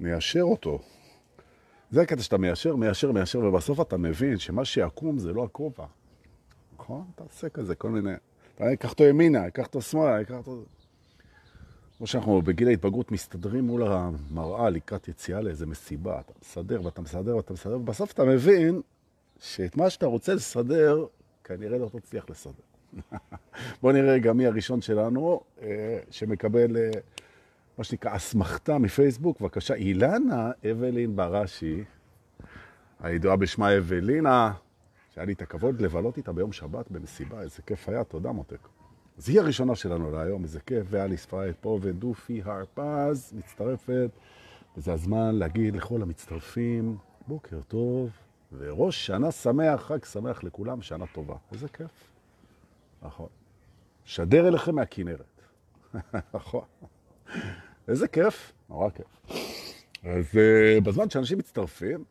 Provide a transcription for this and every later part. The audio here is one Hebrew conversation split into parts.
ניישר אותו. זה הקטע שאתה מיישר, מיישר, מיישר, ובסוף אתה מבין שמה שיקום זה לא הכובע. נכון? אתה עושה כזה כל מיני... אתה אקח אותו ימינה, אקח אותו שמאלה, אקח אותו... כמו שאנחנו בגיל ההתבגרות מסתדרים מול המראה לקראת יציאה לאיזה מסיבה. אתה מסדר ואתה מסדר ואתה מסדר, ובסוף אתה מבין שאת מה שאתה רוצה לסדר, כנראה לא תצליח לסדר. בואו נראה גם מי הראשון שלנו אה, שמקבל אה, מה שנקרא אסמכתה מפייסבוק. בבקשה, אילנה אבלין בראשי, הידועה בשמה אבלינה, שהיה לי את הכבוד לבלות איתה ביום שבת במסיבה, איזה כיף היה, תודה מותק. אז היא הראשונה שלנו להיום, איזה כיף, ואליס פרייד פה, ודופי הרפז מצטרפת, וזה הזמן להגיד לכל המצטרפים, בוקר טוב, וראש שנה שמח, חג שמח לכולם, שנה טובה. איזה כיף. נכון. שדר אליכם מהכנרת. נכון. איזה כיף, נורא כיף. אז uh, בזמן שאנשים מצטרפים,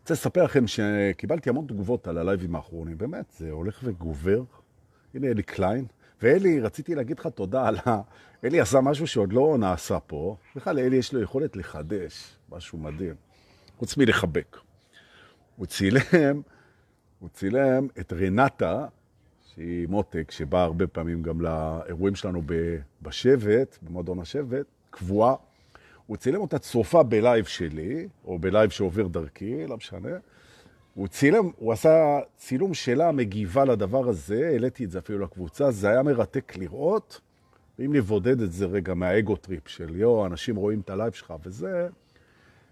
רוצה לספר לכם שקיבלתי המון תגובות על הלייבים האחרונים, באמת, זה הולך וגובר. הנה אלי קליין, ואלי, רציתי להגיד לך תודה על ה... אלי עשה משהו שעוד לא נעשה פה. בכלל, אלי יש לו יכולת לחדש, משהו מדהים. חוץ מלחבק. הוא צילם, הוא צילם את רנטה, שהיא מותק, שבאה הרבה פעמים גם לאירועים שלנו בשבט, במועדון השבט, קבועה. הוא צילם אותה צופה בלייב שלי, או בלייב שעובר דרכי, לא משנה. הוא צילם, הוא עשה צילום שלה מגיבה לדבר הזה, העליתי את זה אפילו לקבוצה, זה היה מרתק לראות. ואם נבודד את זה רגע מה ego trip של יו, אנשים רואים את הלייב שלך וזה,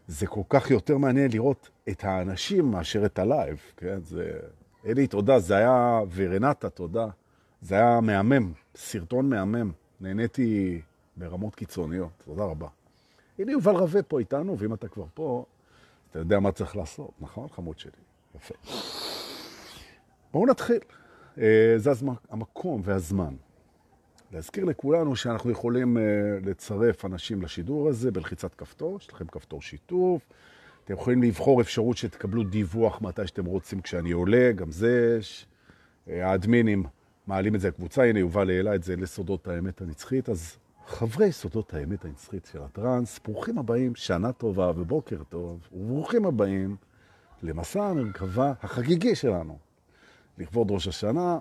זה כל כך יותר מעניין לראות את האנשים מאשר את הלייב, כן? זה... אלי, תודה, זה היה, ורנטה, תודה. זה היה מהמם, סרטון מהמם. נהניתי ברמות קיצוניות, תודה רבה. הנה יובל רווה פה איתנו, ואם אתה כבר פה, אתה יודע מה צריך לעשות, נכון, חמוד שלי? יפה. בואו נתחיל. אה, זה הזמן, המקום והזמן. להזכיר לכולנו שאנחנו יכולים אה, לצרף אנשים לשידור הזה בלחיצת כפתור, יש לכם כפתור שיתוף. אתם יכולים לבחור אפשרות שתקבלו דיווח מתי שאתם רוצים כשאני עולה, גם זה יש. אה, האדמינים מעלים את זה לקבוצה, הנה יובל העלה את זה לסודות האמת הנצחית, אז חברי סודות האמת הנצחית של הטרנס, ברוכים הבאים, שנה טובה ובוקר טוב, וברוכים הבאים למסע המרכבה החגיגי שלנו, לכבוד ראש השנה,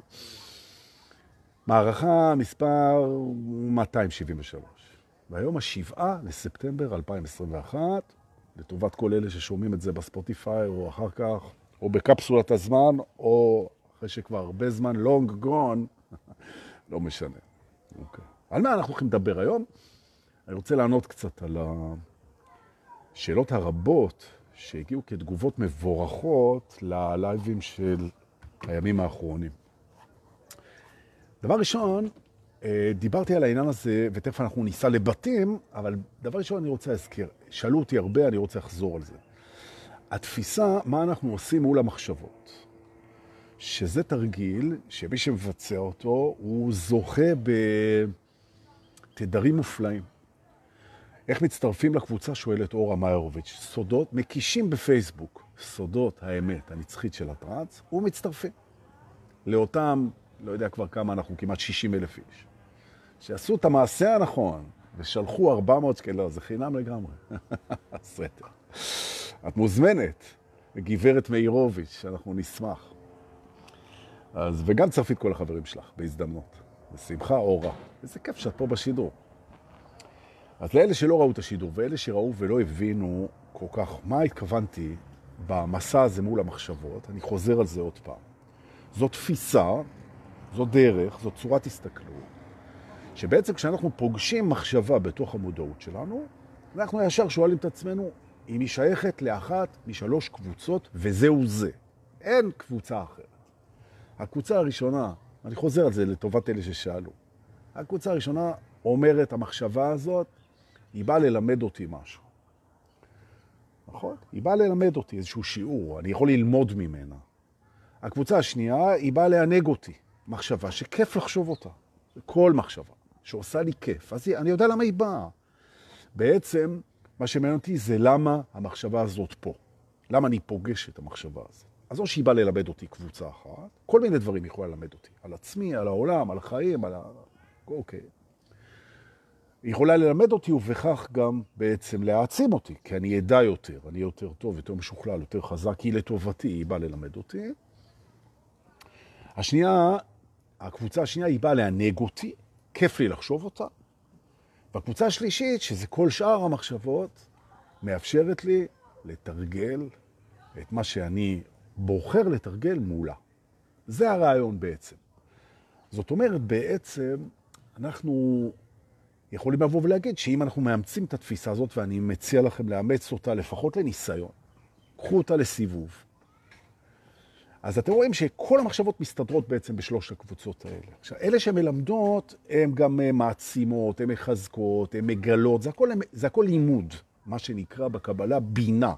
מערכה מספר 273. והיום השבעה לספטמבר 2021, לטובת כל אלה ששומעים את זה בספוטיפיי או אחר כך, או בקפסולת הזמן, או אחרי שכבר הרבה זמן, long gone, לא משנה. אוקיי. על מה אנחנו הולכים לדבר היום? אני רוצה לענות קצת על השאלות הרבות שהגיעו כתגובות מבורכות ללייבים של הימים האחרונים. דבר ראשון, דיברתי על העניין הזה, ותכף אנחנו ניסע לבתים, אבל דבר ראשון אני רוצה להזכיר, שאלו אותי הרבה, אני רוצה לחזור על זה. התפיסה, מה אנחנו עושים מול המחשבות. שזה תרגיל שמי שמבצע אותו, הוא זוכה בתדרים מופלאים. איך מצטרפים לקבוצה, שואלת אורה מאיירוביץ', סודות, מקישים בפייסבוק, סודות האמת הנצחית של הטראנס, ומצטרפים לאותם, לא יודע כבר כמה אנחנו, כמעט 60 אלף איש, שעשו את המעשה הנכון ושלחו 400 שקל, לא, זה חינם לגמרי, סרטר. את מוזמנת, גברת מאירוביץ', אנחנו נשמח. אז, וגם צרפי את כל החברים שלך, בהזדמנות. בשמחה, אורה. איזה כיף שאת פה בשידור. אז לאלה שלא ראו את השידור, ואלה שראו ולא הבינו כל כך מה התכוונתי במסע הזה מול המחשבות, אני חוזר על זה עוד פעם. זו תפיסה, זו דרך, זו צורת הסתכלות, שבעצם כשאנחנו פוגשים מחשבה בתוך המודעות שלנו, אנחנו ישר שואלים את עצמנו אם היא שייכת לאחת משלוש קבוצות, וזהו זה. אין קבוצה אחרת. הקבוצה הראשונה, אני חוזר על זה לטובת אלה ששאלו, הקבוצה הראשונה אומרת, המחשבה הזאת, היא באה ללמד אותי משהו. נכון? היא באה ללמד אותי איזשהו שיעור, אני יכול ללמוד ממנה. הקבוצה השנייה, היא באה לענג אותי. מחשבה שכיף לחשוב אותה. כל מחשבה שעושה לי כיף. אז אני יודע למה היא באה. בעצם, מה שמעניין אותי זה למה המחשבה הזאת פה. למה אני פוגש את המחשבה הזאת. אז או שהיא באה ללמד אותי קבוצה אחת, כל מיני דברים יכולה ללמד אותי. על עצמי, על העולם, על החיים, על ה... אוקיי. היא יכולה ללמד אותי ובכך גם בעצם להעצים אותי, כי אני אדע יותר, אני יותר טוב, יותר משוכלל, יותר חזק, היא לטובתי, היא באה ללמד אותי. השנייה, הקבוצה השנייה היא באה לענג אותי, כיף לי לחשוב אותה. והקבוצה השלישית, שזה כל שאר המחשבות, מאפשרת לי לתרגל את מה שאני בוחר לתרגל מולה. זה הרעיון בעצם. זאת אומרת, בעצם אנחנו יכולים לבוא ולהגיד שאם אנחנו מאמצים את התפיסה הזאת, ואני מציע לכם לאמץ אותה לפחות לניסיון, קחו אותה לסיבוב. אז אתם רואים שכל המחשבות מסתדרות בעצם בשלוש הקבוצות האלה. עכשיו, אלה שמלמדות, הן גם מעצימות, הן מחזקות, הן מגלות, זה הכל, זה הכל לימוד, מה שנקרא בקבלה בינה.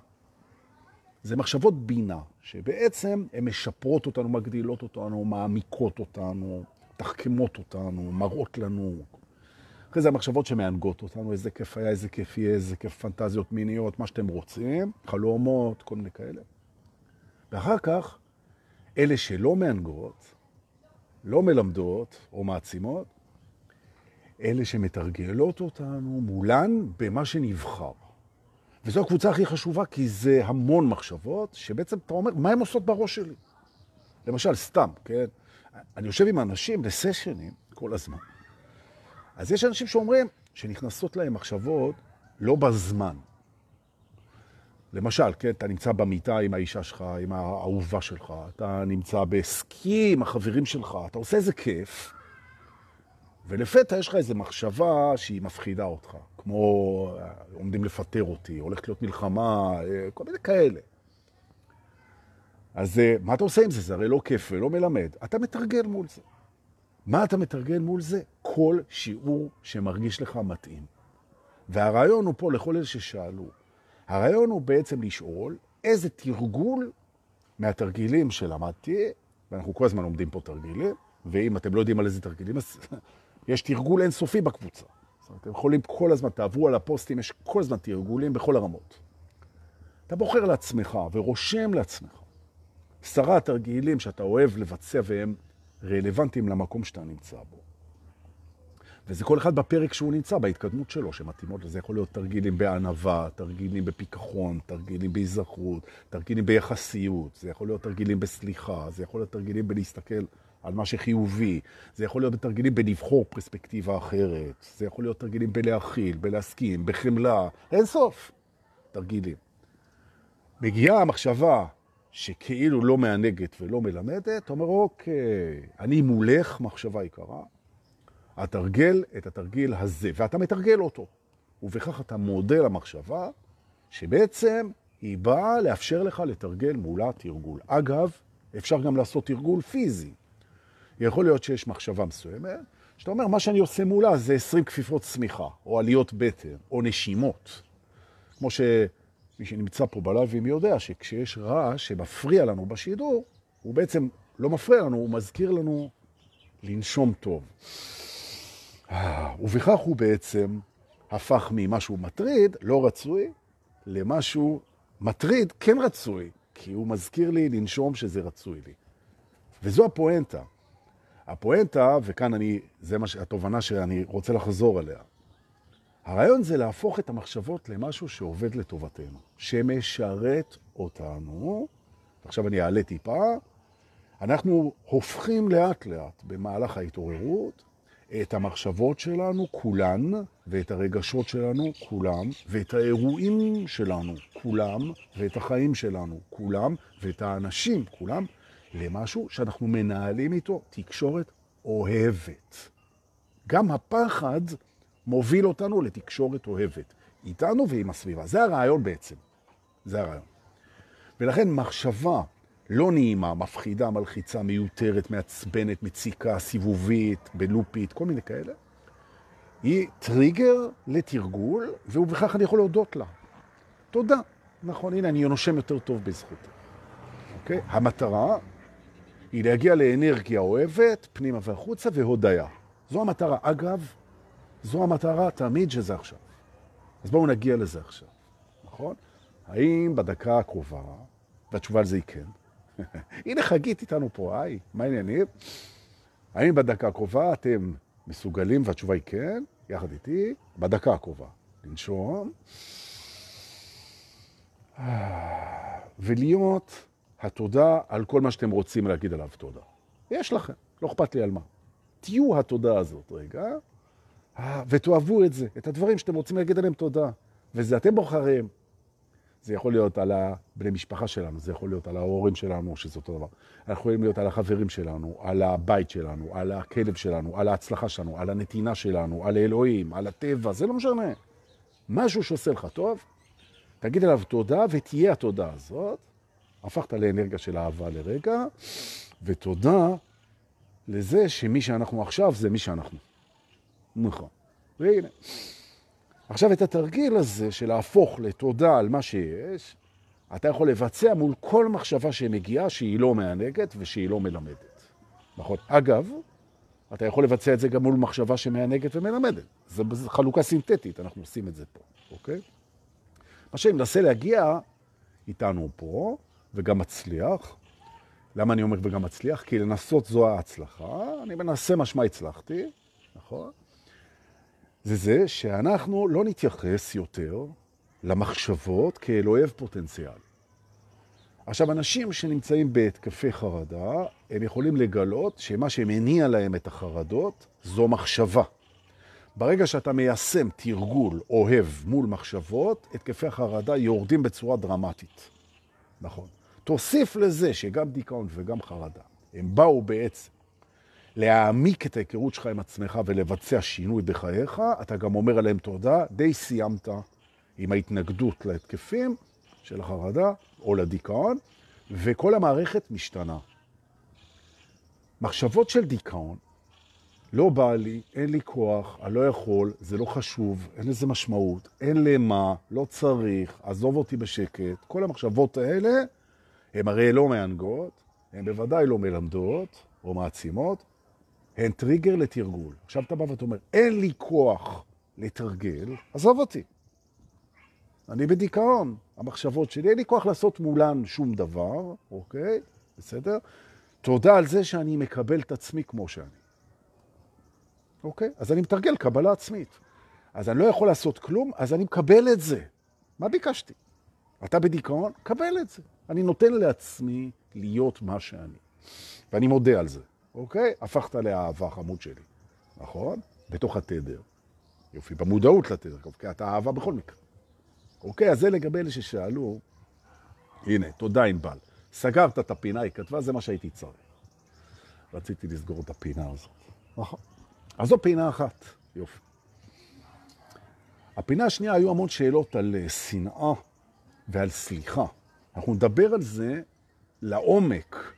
זה מחשבות בינה, שבעצם הן משפרות אותנו, מגדילות אותנו, מעמיקות אותנו, תחכמות אותנו, מראות לנו. אחרי זה המחשבות שמענגות אותנו, איזה כיף היה, איזה כיף יהיה, איזה כיף פנטזיות מיניות, מה שאתם רוצים, חלומות, כל מיני כאלה. ואחר כך, אלה שלא מענגות, לא מלמדות או מעצימות, אלה שמתרגלות אותנו מולן במה שנבחר. וזו הקבוצה הכי חשובה, כי זה המון מחשבות, שבעצם אתה אומר, מה הן עושות בראש שלי? למשל, סתם, כן? אני יושב עם אנשים לסשנים כל הזמן. אז יש אנשים שאומרים שנכנסות להם מחשבות לא בזמן. למשל, כן, אתה נמצא במיטה עם האישה שלך, עם האהובה שלך, אתה נמצא בסקי עם החברים שלך, אתה עושה איזה כיף, ולפתע יש לך איזו מחשבה שהיא מפחידה אותך, כמו עומדים לפטר אותי, הולכת להיות מלחמה, כל מיני כאלה. אז מה אתה עושה עם זה? זה הרי לא כיף ולא מלמד. אתה מתרגל מול זה. מה אתה מתרגל מול זה? כל שיעור שמרגיש לך מתאים. והרעיון הוא פה לכל אלה ששאלו. הרעיון הוא בעצם לשאול איזה תרגול מהתרגילים שלמדתי, ואנחנו כל הזמן לומדים פה תרגילים, ואם אתם לא יודעים על איזה תרגילים, אז יש תרגול אינסופי בקבוצה. זאת אומרת, אתם יכולים כל הזמן, תעברו על הפוסטים, יש כל הזמן תרגולים בכל הרמות. אתה בוחר לעצמך ורושם לעצמך עשרה תרגילים שאתה אוהב לבצע והם רלוונטיים למקום שאתה נמצא בו. וזה כל אחד בפרק שהוא נמצא, בהתקדמות שלו, שמתאימות לזה. יכול להיות תרגילים בענווה, תרגילים בפיקחון, תרגילים בהיזכרות, תרגילים ביחסיות, זה יכול להיות תרגילים בסליחה, זה יכול להיות תרגילים בלהסתכל על מה שחיובי, זה יכול להיות בתרגילים בלבחור פרספקטיבה אחרת, זה יכול להיות תרגילים בלהכיל, בלהסכים, בחמלה, אין סוף תרגילים. מגיעה המחשבה שכאילו לא מענגת ולא מלמדת, אומר, אוקיי, אני מולך מחשבה יקרה, התרגל את התרגיל הזה, ואתה מתרגל אותו. ובכך אתה מודה למחשבה שבעצם היא באה לאפשר לך לתרגל מולה תרגול. אגב, אפשר גם לעשות תרגול פיזי. יכול להיות שיש מחשבה מסוימת, שאתה אומר, מה שאני עושה מולה זה 20 כפיפות צמיחה, או עליות בטן, או נשימות. כמו שמי שנמצא פה בלייבים יודע שכשיש רעש שמפריע לנו בשידור, הוא בעצם לא מפריע לנו, הוא מזכיר לנו לנשום טוב. ובכך הוא בעצם הפך ממשהו מטריד, לא רצוי, למשהו מטריד, כן רצוי, כי הוא מזכיר לי לנשום שזה רצוי לי. וזו הפואנטה. הפואנטה, וכאן אני, זה מה, התובנה שאני רוצה לחזור עליה. הרעיון זה להפוך את המחשבות למשהו שעובד לטובתנו, שמשרת אותנו. עכשיו אני אעלה טיפה. אנחנו הופכים לאט לאט במהלך ההתעוררות את המחשבות שלנו כולן, ואת הרגשות שלנו כולם, ואת האירועים שלנו כולם, ואת החיים שלנו כולם, ואת האנשים כולם, למשהו שאנחנו מנהלים איתו תקשורת אוהבת. גם הפחד מוביל אותנו לתקשורת אוהבת, איתנו ועם הסביבה. זה הרעיון בעצם. זה הרעיון. ולכן מחשבה לא נעימה, מפחידה, מלחיצה, מיותרת, מעצבנת, מציקה, סיבובית, בלופית, כל מיני כאלה, היא טריגר לתרגול, ובכך אני יכול להודות לה. תודה. נכון, הנה, אני נושם יותר טוב בזכותה. אוקיי? המטרה היא להגיע לאנרגיה אוהבת, פנימה והחוצה, והודיה. זו המטרה. אגב, זו המטרה תמיד שזה עכשיו. אז בואו נגיע לזה עכשיו, נכון? האם בדקה הקרובה, והתשובה על זה היא כן, הנה חגית איתנו פה, היי, מה העניינים? האם בדקה הקרובה אתם מסוגלים, והתשובה היא כן, יחד איתי, בדקה הקרובה. לנשום. ולהיות התודה על כל מה שאתם רוצים להגיד עליו תודה. יש לכם, לא אכפת לי על מה. תהיו התודה הזאת רגע, ותאהבו את זה, את הדברים שאתם רוצים להגיד עליהם תודה. וזה אתם בוחרים. זה יכול להיות על הבני משפחה שלנו, זה יכול להיות על ההורים שלנו, שזה אותו דבר. אנחנו יכולים להיות על החברים שלנו, על הבית שלנו, על הכלב שלנו, על ההצלחה שלנו, על הנתינה שלנו, על האלוהים, על הטבע, זה לא משנה. משהו שעושה לך טוב, תגיד עליו תודה ותהיה התודה הזאת. הפכת לאנרגיה של אהבה לרגע, ותודה לזה שמי שאנחנו עכשיו זה מי שאנחנו. נכון. והנה. עכשיו, את התרגיל הזה של להפוך לתודה על מה שיש, אתה יכול לבצע מול כל מחשבה שמגיעה שהיא לא מענגת ושהיא לא מלמדת. נכון? אגב, אתה יכול לבצע את זה גם מול מחשבה שמענגת ומלמדת. זו חלוקה סינתטית, אנחנו עושים את זה פה, אוקיי? מה שאני מנסה להגיע איתנו פה, וגם מצליח, למה אני אומר וגם מצליח? כי לנסות זו ההצלחה, אני מנסה משמע הצלחתי, נכון? זה זה שאנחנו לא נתייחס יותר למחשבות כאל אוהב פוטנציאל. עכשיו, אנשים שנמצאים בהתקפי חרדה, הם יכולים לגלות שמה שמניע להם את החרדות זו מחשבה. ברגע שאתה מיישם תרגול אוהב מול מחשבות, התקפי החרדה יורדים בצורה דרמטית. נכון. תוסיף לזה שגם דיכאון וגם חרדה, הם באו בעצם להעמיק את ההיכרות שלך עם עצמך ולבצע שינוי בחייך, אתה גם אומר עליהם תודה, די סיימת עם ההתנגדות להתקפים של החרדה או לדיכאון, וכל המערכת משתנה. מחשבות של דיכאון, לא בא לי, אין לי כוח, אני לא יכול, זה לא חשוב, אין לזה משמעות, אין למה, לא צריך, עזוב אותי בשקט. כל המחשבות האלה הן הרי לא מענגות, הן בוודאי לא מלמדות או מעצימות, הן טריגר לתרגול. עכשיו אתה בא ואתה אומר, אין לי כוח לתרגל, עזוב אותי. אני בדיכאון, המחשבות שלי, אין לי כוח לעשות מולן שום דבר, אוקיי? בסדר? תודה על זה שאני מקבל את עצמי כמו שאני. אוקיי? אז אני מתרגל קבלה עצמית. אז אני לא יכול לעשות כלום, אז אני מקבל את זה. מה ביקשתי? אתה בדיכאון? קבל את זה. אני נותן לעצמי להיות מה שאני. ואני מודה על זה. אוקיי? הפכת לאהבה חמוד שלי, נכון? בתוך התדר. יופי, במודעות לתדר, כי אתה אהבה בכל מקרה. אוקיי, אז זה לגבי אלה ששאלו, הנה, תודה ענבל. סגרת את הפינה, היא כתבה, זה מה שהייתי צריך. רציתי לסגור את הפינה הזאת. נכון. אז זו פינה אחת, יופי. הפינה השנייה היו המון שאלות על אה, שנאה ועל סליחה. אנחנו נדבר על זה לעומק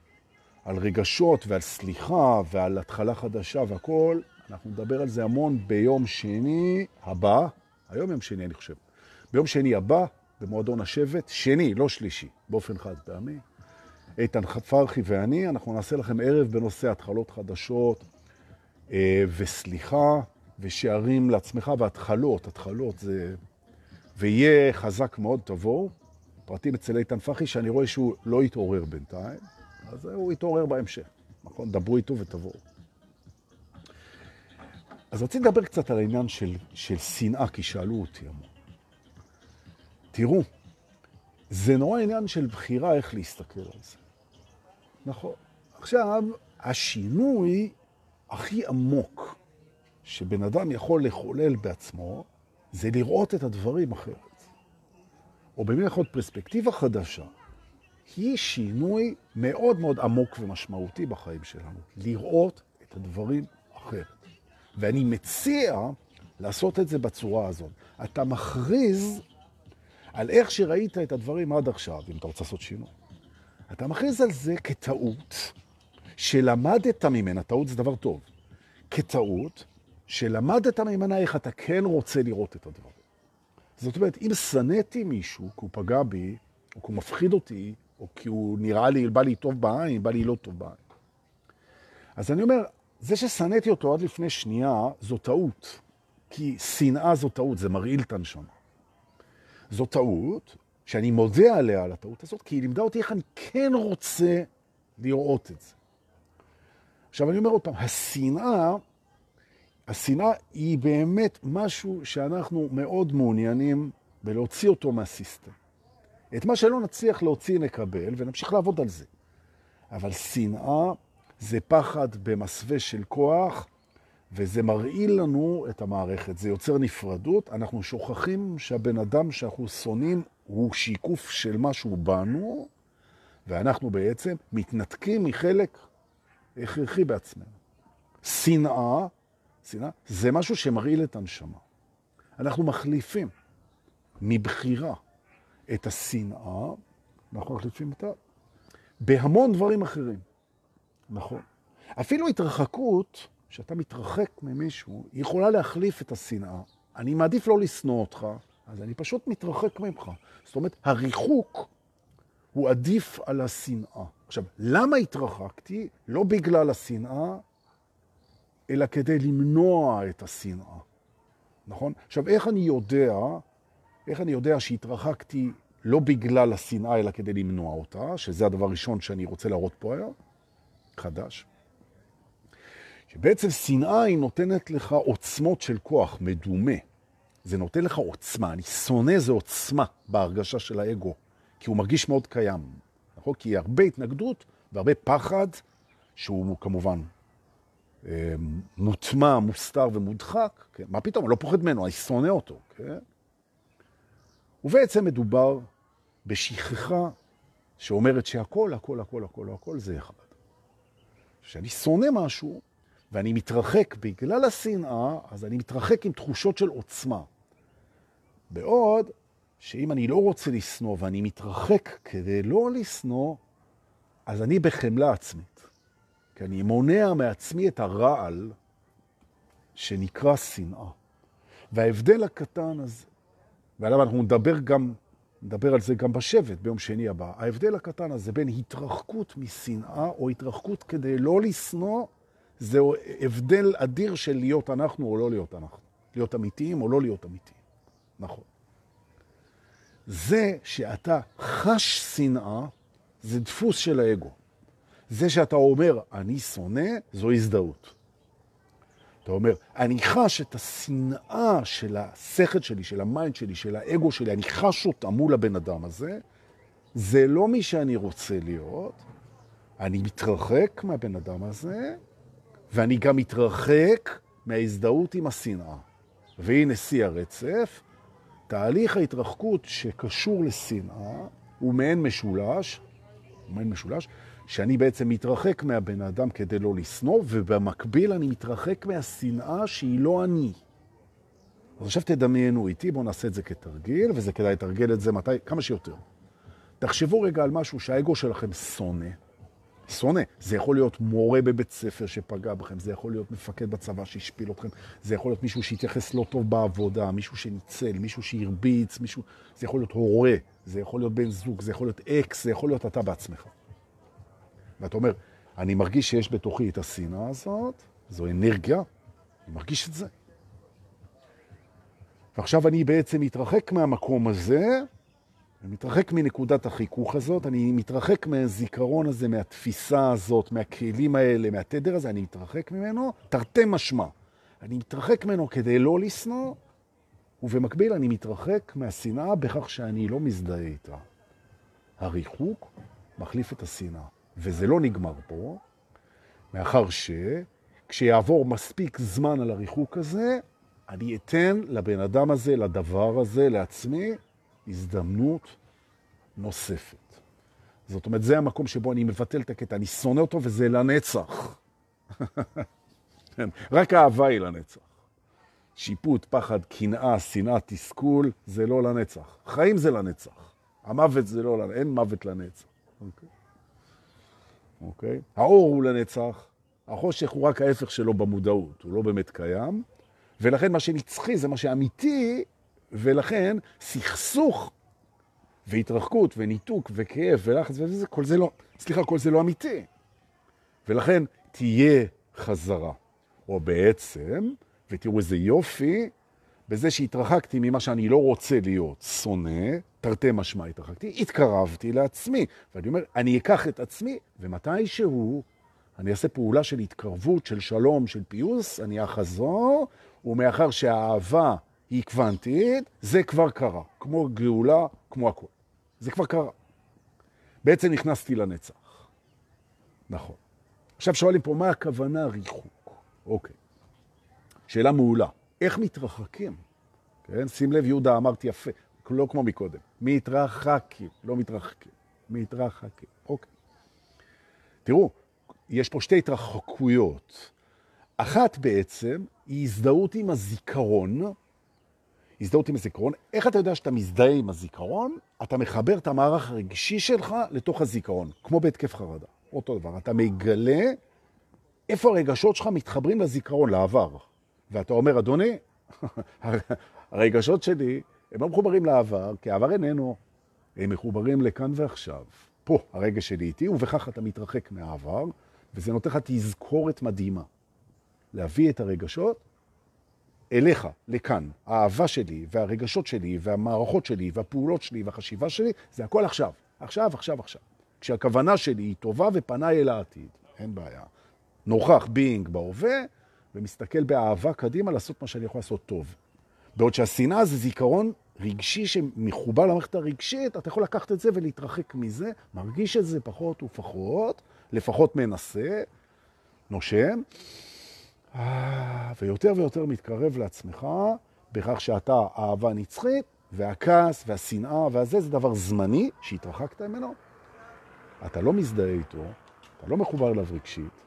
על רגשות ועל סליחה ועל התחלה חדשה והכל, אנחנו נדבר על זה המון ביום שני הבא, היום יום שני אני חושב, ביום שני הבא, במועדון השבט, שני, לא שלישי, באופן חד פעמי. איתן פרחי ואני, אנחנו נעשה לכם ערב בנושא התחלות חדשות אה, וסליחה ושערים לעצמך והתחלות, התחלות זה... ויהיה חזק מאוד, תבואו. פרטים אצל איתן פרחי שאני רואה שהוא לא יתעורר בינתיים. אז הוא יתעורר בהמשך, נכון? דברו איתו ותבואו. אז רציתי לדבר קצת על העניין של, של שנאה, כי שאלו אותי המון. תראו, זה נורא עניין של בחירה איך להסתכל על זה. נכון. עכשיו, השינוי הכי עמוק שבן אדם יכול לחולל בעצמו, זה לראות את הדברים אחרת. או במילים אחרות פרספקטיבה חדשה, היא שינוי מאוד מאוד עמוק ומשמעותי בחיים שלנו. לראות את הדברים אחרת. ואני מציע לעשות את זה בצורה הזאת. אתה מכריז על איך שראית את הדברים עד עכשיו, אם אתה רוצה לעשות שינוי. אתה מכריז על זה כטעות שלמדת ממנה, טעות זה דבר טוב, כטעות שלמדת ממנה איך אתה כן רוצה לראות את הדברים. זאת אומרת, אם שנאתי מישהו, כי הוא פגע בי, או כי הוא מפחיד אותי, או כי הוא נראה לי, בא לי טוב בעין, בא לי לא טוב בעין. אז אני אומר, זה ששנאתי אותו עד לפני שנייה, זו טעות. כי שנאה זו טעות, זה מרעיל את הנשמה. זו טעות שאני מודה עליה, על הטעות הזאת, כי היא לימדה אותי איך אני כן רוצה לראות את זה. עכשיו, אני אומר עוד פעם, השנאה השנאה היא באמת משהו שאנחנו מאוד מעוניינים בלהוציא אותו מהסיסטם. את מה שלא נצליח להוציא נקבל ונמשיך לעבוד על זה. אבל שנאה זה פחד במסווה של כוח, וזה מרעיל לנו את המערכת, זה יוצר נפרדות. אנחנו שוכחים שהבן אדם שאנחנו שונאים הוא שיקוף של משהו בנו, ואנחנו בעצם מתנתקים מחלק הכרחי בעצמנו. שנאה, שנאה, זה משהו שמרעיל את הנשמה. אנחנו מחליפים מבחירה את השנאה, אנחנו מחליפים אותה בהמון דברים אחרים. נכון. אפילו התרחקות, כשאתה מתרחק ממישהו, היא יכולה להחליף את השנאה. אני מעדיף לא לשנוא אותך, אז אני פשוט מתרחק ממך. זאת אומרת, הריחוק הוא עדיף על השנאה. עכשיו, למה התרחקתי? לא בגלל השנאה, אלא כדי למנוע את השנאה. נכון? עכשיו, איך אני יודע, איך אני יודע שהתרחקתי לא בגלל השנאה, אלא כדי למנוע אותה, שזה הדבר הראשון שאני רוצה להראות פה היום, חדש. שבעצם שנאה היא נותנת לך עוצמות של כוח מדומה. זה נותן לך עוצמה. אני שונא זה עוצמה בהרגשה של האגו, כי הוא מרגיש מאוד קיים. נכון? כי הרבה התנגדות והרבה פחד, שהוא כמובן אה, מוטמע, מוסתר ומודחק. כן? מה פתאום? אני לא פוחד ממנו, אני שונא אותו. כן? ובעצם מדובר בשכחה שאומרת שהכל, הכל, הכל, הכל, הכל זה אחד. כשאני שונא משהו ואני מתרחק בגלל השנאה, אז אני מתרחק עם תחושות של עוצמה. בעוד שאם אני לא רוצה לשנוא ואני מתרחק כדי לא לשנוא, אז אני בחמלה עצמית. כי אני מונע מעצמי את הרעל שנקרא שנאה. וההבדל הקטן הזה, ועליו אנחנו נדבר גם, נדבר על זה גם בשבט ביום שני הבא, ההבדל הקטן הזה בין התרחקות משנאה או התרחקות כדי לא לשנוא, זהו הבדל אדיר של להיות אנחנו או לא להיות אנחנו. להיות אמיתיים או לא להיות אמיתיים. נכון. זה שאתה חש שנאה, זה דפוס של האגו. זה שאתה אומר, אני שונא, זו הזדהות. אתה אומר, אני חש את השנאה של השכל שלי, של ה mind שלי, של האגו שלי, אני חש אותה מול הבן אדם הזה, זה לא מי שאני רוצה להיות, אני מתרחק מהבן אדם הזה, ואני גם מתרחק מההזדהות עם השנאה. והנה שיא הרצף, תהליך ההתרחקות שקשור לשנאה הוא מעין משולש, הוא מעין משולש, שאני בעצם מתרחק מהבן אדם כדי לא לשנוא, ובמקביל אני מתרחק מהשנאה שהיא לא אני. אז עכשיו תדמיינו איתי, בואו נעשה את זה כתרגיל, וזה כדאי לתרגל את זה מתי? כמה שיותר. תחשבו רגע על משהו שהאגו שלכם שונא. שונא. זה יכול להיות מורה בבית ספר שפגע בכם, זה יכול להיות מפקד בצבא שהשפיל אתכם, זה יכול להיות מישהו שהתייחס לא טוב בעבודה, מישהו שניצל, מישהו שהרביץ, מישהו... זה יכול להיות הורה, זה יכול להיות בן זוג, זה יכול להיות אקס, זה יכול להיות אתה בעצמך. ואתה אומר, אני מרגיש שיש בתוכי את השנאה הזאת, זו אנרגיה, אני מרגיש את זה. ועכשיו אני בעצם מתרחק מהמקום הזה, אני מתרחק מנקודת החיכוך הזאת, אני מתרחק מהזיכרון הזה, מהתפיסה הזאת, מהכלים האלה, מהתדר הזה, אני מתרחק ממנו, תרתי משמע. אני מתרחק ממנו כדי לא לשנוא, ובמקביל אני מתרחק מהשנאה בכך שאני לא מזדהה איתה. הריחוק מחליף את השנאה. וזה לא נגמר פה, מאחר שכשיעבור מספיק זמן על הריחוק הזה, אני אתן לבן אדם הזה, לדבר הזה, לעצמי, הזדמנות נוספת. זאת אומרת, זה המקום שבו אני מבטל את הקטע, אני שונא אותו וזה לנצח. כן, רק האהבה היא לנצח. שיפוט, פחד, קנאה, שנאה, תסכול, זה לא לנצח. חיים זה לנצח. המוות זה לא לנצח, אין מוות לנצח. Okay. אוקיי? האור הוא לנצח, החושך הוא רק ההפך שלו במודעות, הוא לא באמת קיים, ולכן מה שנצחי זה מה שאמיתי, ולכן סכסוך והתרחקות וניתוק וכאב ולחץ וזה, כל זה לא, סליחה, כל זה לא אמיתי. ולכן תהיה חזרה. או בעצם, ותראו איזה יופי, בזה שהתרחקתי ממה שאני לא רוצה להיות שונא, תרתי משמע התרחקתי, התקרבתי לעצמי. ואני אומר, אני אקח את עצמי, ומתישהו אני אעשה פעולה של התקרבות, של שלום, של פיוס, אני אחזור, ומאחר שהאהבה היא קוונטית, זה כבר קרה. כמו גאולה, כמו הכל. זה כבר קרה. בעצם נכנסתי לנצח. נכון. עכשיו שואלים פה, מה הכוונה ריחוק? אוקיי. שאלה מעולה. איך מתרחקים? כן? שים לב, יהודה, אמרתי יפה, לא כמו מקודם. מתרחקים, לא מתרחקים. מתרחקים, אוקיי. תראו, יש פה שתי התרחקויות. אחת בעצם היא הזדהות עם הזיכרון. הזדהות עם הזיכרון. איך אתה יודע שאתה מזדהה עם הזיכרון? אתה מחבר את המערך הרגשי שלך לתוך הזיכרון, כמו בהתקף חרדה. אותו דבר. אתה מגלה איפה הרגשות שלך מתחברים לזיכרון, לעבר. ואתה אומר, אדוני, הרגשות שלי, הם לא מחוברים לעבר, כי העבר איננו. הם מחוברים לכאן ועכשיו. פה הרגש שלי איתי, ובכך אתה מתרחק מהעבר, וזה נותן לך תזכורת מדהימה. להביא את הרגשות אליך, לכאן. האהבה שלי, והרגשות שלי, והמערכות שלי, והפעולות שלי, והחשיבה שלי, זה הכל עכשיו. עכשיו, עכשיו, עכשיו. כשהכוונה שלי היא טובה ופנה אל העתיד, אין בעיה. נוכח being בהווה, ומסתכל באהבה קדימה לעשות מה שאני יכול לעשות טוב. בעוד שהשנאה זה זיכרון רגשי שמחובר למערכת הרגשית, אתה יכול לקחת את זה ולהתרחק מזה, מרגיש את זה פחות ופחות, לפחות מנסה, נושם, אה, ויותר ויותר מתקרב לעצמך, בכך שאתה אהבה נצחית, והכעס והשנאה והזה, זה דבר זמני שהתרחקת ממנו. אתה לא מזדהה איתו, אתה לא מחובר אליו רגשית,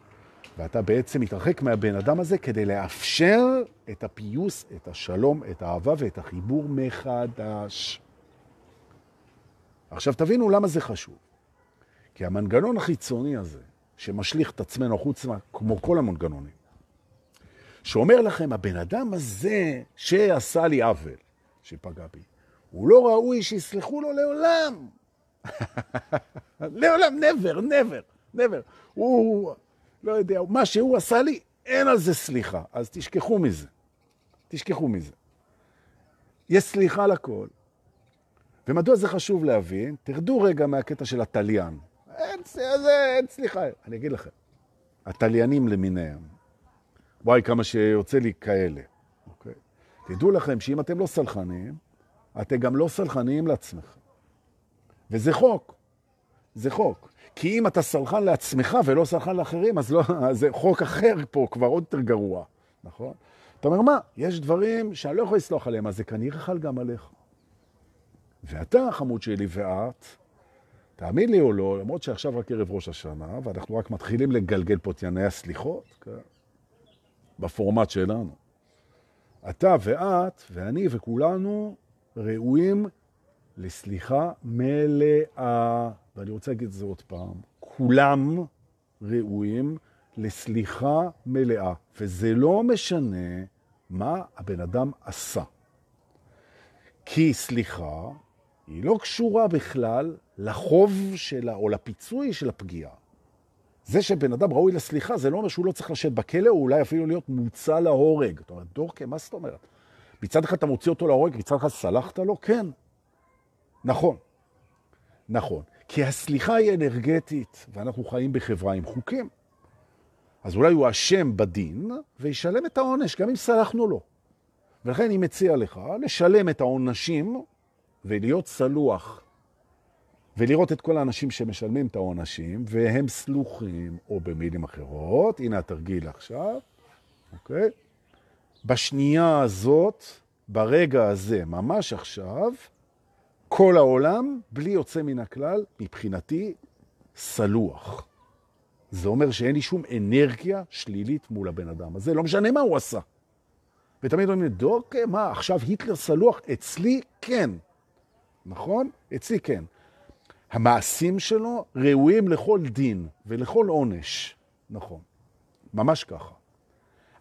ואתה בעצם מתרחק מהבן אדם הזה כדי לאפשר את הפיוס, את השלום, את האהבה ואת החיבור מחדש. עכשיו תבינו למה זה חשוב. כי המנגנון החיצוני הזה, שמשליך את עצמנו חוץ כמו כל המנגנונים, שאומר לכם, הבן אדם הזה שעשה לי עוול, שפגע בי, הוא לא ראוי שיסלחו לו לעולם. לעולם, never, never, never. הוא, לא יודע, מה שהוא עשה לי, אין על זה סליחה. אז תשכחו מזה. תשכחו מזה. יש סליחה לכל. ומדוע זה חשוב להבין? תרדו רגע מהקטע של התליין. אין, זה, אין סליחה. אני אגיד לכם, התליינים למיניהם, וואי, כמה שיוצא לי כאלה. אוקיי? תדעו לכם שאם אתם לא סלחנים, אתם גם לא סלחניים לעצמכם. וזה חוק. זה חוק. כי אם אתה סלחן לעצמך ולא סלחן לאחרים, אז לא, זה חוק אחר פה, כבר עוד יותר גרוע, נכון? אתה אומר, מה, יש דברים שאני לא יכול לסלוח עליהם, אז זה כנראה חל גם עליך. ואתה, חמוד שלי, ואת, תאמין לי או לא, למרות שעכשיו רק ערב ראש השנה, ואנחנו רק מתחילים לגלגל פה את יני הסליחות, כן? בפורמט שלנו. אתה ואת ואני וכולנו ראויים לסליחה מלאה. ואני רוצה להגיד את זה עוד פעם, כולם ראויים לסליחה מלאה, וזה לא משנה מה הבן אדם עשה. כי סליחה היא לא קשורה בכלל לחוב שלה או לפיצוי של הפגיעה. זה שבן אדם ראוי לסליחה, זה לא אומר שהוא לא צריך לשבת בכלא, או אולי אפילו להיות מוצא להורג. זאת אומרת, דורקה, מה זאת אומרת? מצד אחד אתה מוציא אותו להורג, מצד אחד סלחת לו? כן. נכון. נכון. כי הסליחה היא אנרגטית, ואנחנו חיים בחברה עם חוקים. אז אולי הוא אשם בדין, וישלם את העונש, גם אם סלחנו לו. ולכן אני מציע לך לשלם את העונשים ולהיות סלוח, ולראות את כל האנשים שמשלמים את העונשים, והם סלוחים, או במילים אחרות, הנה התרגיל עכשיו, אוקיי? בשנייה הזאת, ברגע הזה, ממש עכשיו, כל העולם, בלי יוצא מן הכלל, מבחינתי, סלוח. זה אומר שאין לי שום אנרגיה שלילית מול הבן אדם הזה, לא משנה מה הוא עשה. ותמיד אומרים, דוק, מה, עכשיו היטלר סלוח? אצלי כן. נכון? אצלי כן. המעשים שלו ראויים לכל דין ולכל עונש. נכון. ממש ככה.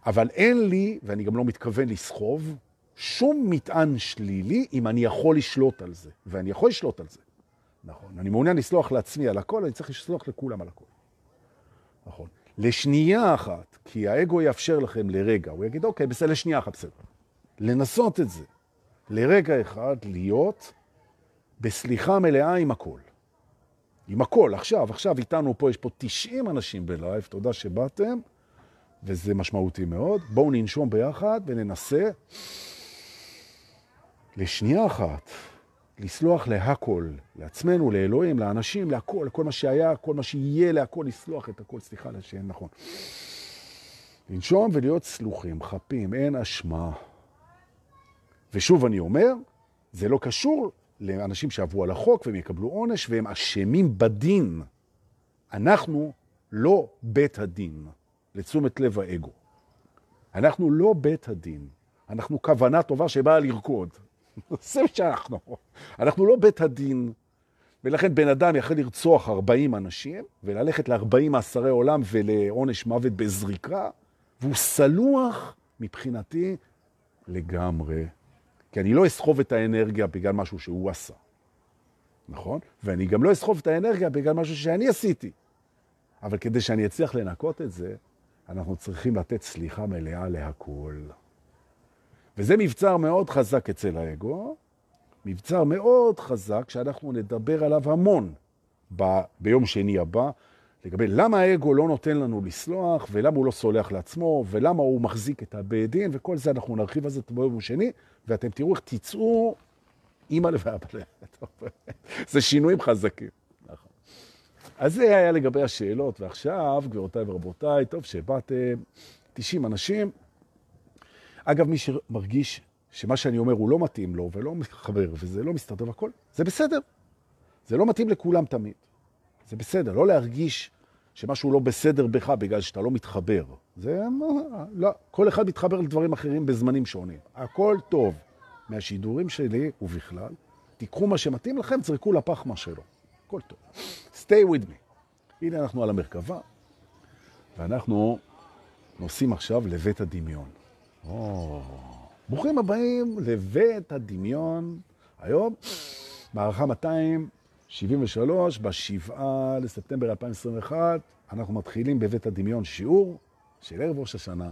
אבל אין לי, ואני גם לא מתכוון לסחוב, שום מטען שלילי אם אני יכול לשלוט על זה. ואני יכול לשלוט על זה. נכון. אני מעוניין לסלוח לעצמי על הכל, אני צריך לסלוח לכולם על הכל. נכון. לשנייה אחת, כי האגו יאפשר לכם לרגע, הוא יגיד, אוקיי, בסדר, לשנייה אחת, בסדר. לנסות את זה. לרגע אחד להיות בסליחה מלאה עם הכל. עם הכל, עכשיו, עכשיו איתנו פה, יש פה 90 אנשים בלייב, תודה שבאתם, וזה משמעותי מאוד. בואו ננשום ביחד וננסה לשנייה אחת לסלוח להכל, לעצמנו, לאלוהים, לאנשים, להכל, לכל מה שהיה, כל מה שיהיה, להכל, לסלוח את הכל, סליחה שאין נכון. לנשום ולהיות סלוחים, חפים, אין אשמה. ושוב אני אומר, זה לא קשור לאנשים שעברו על החוק והם יקבלו עונש והם אשמים בדין. אנחנו לא בית הדין, לתשומת לב האגו. אנחנו לא בית הדין, אנחנו כוונה טובה שבאה לרקוד. זה מה שאנחנו. אנחנו לא בית הדין, ולכן בן אדם יכול לרצוח 40 אנשים וללכת ל-40 מאסרי עולם ולעונש מוות בזריקה, והוא סלוח מבחינתי לגמרי. כי אני לא אסחוב את האנרגיה בגלל משהו שהוא עשה, נכון? ואני גם לא אסחוב את האנרגיה בגלל משהו שאני עשיתי. אבל כדי שאני אצליח לנקות את זה, אנחנו צריכים לתת סליחה מלאה להכל. וזה מבצר מאוד חזק אצל האגו, מבצר מאוד חזק שאנחנו נדבר עליו המון ב- ביום שני הבא, לגבי למה האגו לא נותן לנו לסלוח, ולמה הוא לא סולח לעצמו, ולמה הוא מחזיק את הבית דין, וכל זה אנחנו נרחיב על זה ביום שני, ואתם תראו איך תצאו אימא ואבא. זה שינויים חזקים. נכון. אז זה היה לגבי השאלות, ועכשיו, גבירותיי ורבותיי, טוב שבאתם, 90 אנשים. אגב, מי שמרגיש שמה שאני אומר הוא לא מתאים לו ולא מתחבר וזה לא מסתדר והכל, זה בסדר. זה לא מתאים לכולם תמיד. זה בסדר, לא להרגיש שמשהו לא בסדר בך בגלל שאתה לא מתחבר. זה לא, כל אחד מתחבר לדברים אחרים בזמנים שונים. הכל טוב. מהשידורים שלי ובכלל, תיקחו מה שמתאים לכם, תזרקו לפח מה שלא. הכל טוב. stay with me. הנה אנחנו על המרכבה, ואנחנו נוסעים עכשיו לבית הדמיון. ברוכים הבאים לבית הדמיון. היום, מערכה 273, ב-7 לספטמבר 2021, אנחנו מתחילים בבית הדמיון שיעור של ערב ראש השנה.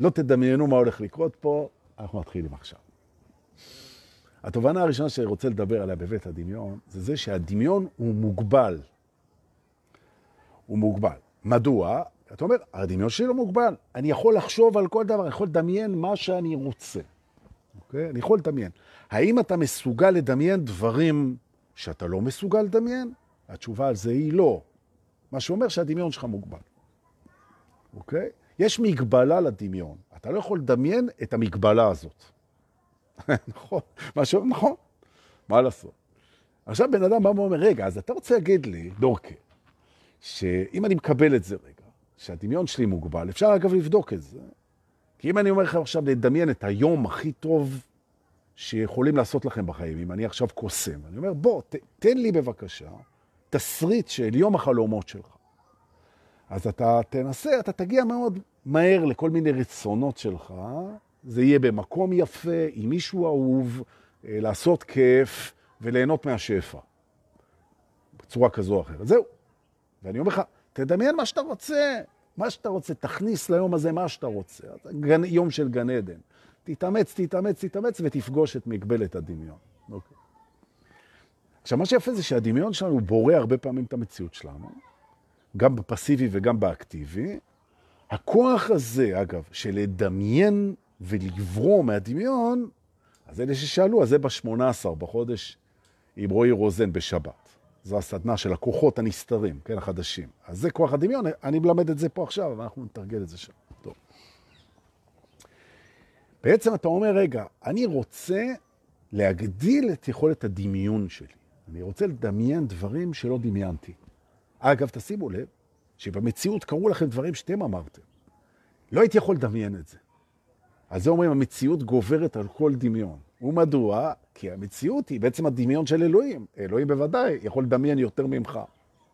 לא תדמיינו מה הולך לקרות פה, אנחנו מתחילים עכשיו. התובנה הראשונה שאני רוצה לדבר עליה בבית הדמיון, זה זה שהדמיון הוא מוגבל. הוא מוגבל. מדוע? אתה אומר, הדמיון שלי לא מוגבל. אני יכול לחשוב על כל דבר, אני יכול לדמיין מה שאני רוצה. אוקיי? אני יכול לדמיין. האם אתה מסוגל לדמיין דברים שאתה לא מסוגל לדמיין? התשובה על זה היא לא. מה שאומר שהדמיון שלך מוגבל. אוקיי? יש מגבלה לדמיון. אתה לא יכול לדמיין את המגבלה הזאת. נכון, משהו, נכון, מה לעשות? עכשיו בן אדם בא ואומר, רגע, אז אתה רוצה להגיד לי, דורקה, שאם אני מקבל את זה רגע, שהדמיון שלי מוגבל, אפשר אגב לבדוק את זה, כי אם אני אומר לך עכשיו לדמיין את היום הכי טוב שיכולים לעשות לכם בחיים, אם אני עכשיו קוסם, אני אומר, בוא, ת, תן לי בבקשה תסריט של יום החלומות שלך. אז אתה תנסה, אתה תגיע מאוד מהר לכל מיני רצונות שלך, זה יהיה במקום יפה, עם מישהו אהוב, אה, לעשות כיף וליהנות מהשפע. בצורה כזו או אחרת. זהו. ואני אומר לך, תדמיין מה שאתה רוצה, מה שאתה רוצה, תכניס ליום הזה מה שאתה רוצה. גן, יום של גן עדן. תתאמץ, תתאמץ, תתאמץ ותפגוש את מגבלת הדמיון. אוקיי. עכשיו, מה שיפה זה שהדמיון שלנו בורא הרבה פעמים את המציאות שלנו, גם בפסיבי וגם באקטיבי. הכוח הזה, אגב, של לדמיין ולברום מהדמיון, אז אלה ששאלו, אז זה ב-18 בחודש עם רועי רוזן בשבת. זו הסדנה של הכוחות הנסתרים, כן, החדשים. אז זה כוח הדמיון, אני מלמד את זה פה עכשיו, אבל אנחנו נתרגל את זה שם. טוב. בעצם אתה אומר, רגע, אני רוצה להגדיל את יכולת הדמיון שלי. אני רוצה לדמיין דברים שלא דמיינתי. אגב, תשימו לב שבמציאות קרו לכם דברים שאתם אמרתם. לא הייתי יכול לדמיין את זה. אז זה אומרים, המציאות גוברת על כל דמיון. ומדוע? כי המציאות היא בעצם הדמיון של אלוהים. אלוהים בוודאי יכול לדמיין יותר ממך,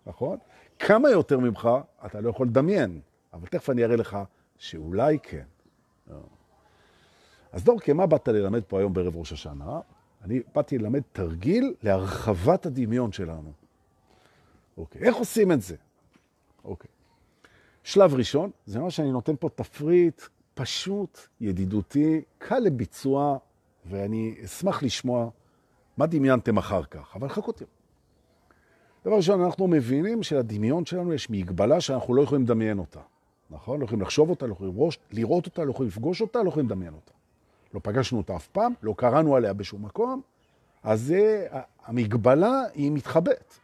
נכון? כמה יותר ממך אתה לא יכול לדמיין, אבל תכף אני אראה לך שאולי כן. אז דורקי, מה באת ללמד פה היום בערב ראש השנה? אני באתי ללמד תרגיל להרחבת הדמיון שלנו. אוקיי, איך עושים את זה? אוקיי. שלב ראשון, זה מה שאני נותן פה תפריט פשוט, ידידותי, קל לביצוע, ואני אשמח לשמוע מה דמיינתם אחר כך, אבל חכו תראו. דבר ראשון, אנחנו מבינים שלדמיון שלנו יש מגבלה שאנחנו לא יכולים לדמיין אותה. נכון? לא יכולים לחשוב אותה, לא יכולים לראש, לראות אותה, לא יכולים לפגוש אותה, לא יכולים לדמיין אותה. לא פגשנו אותה אף פעם, לא קראנו עליה בשום מקום, אז זה, המגבלה היא מתחבאת.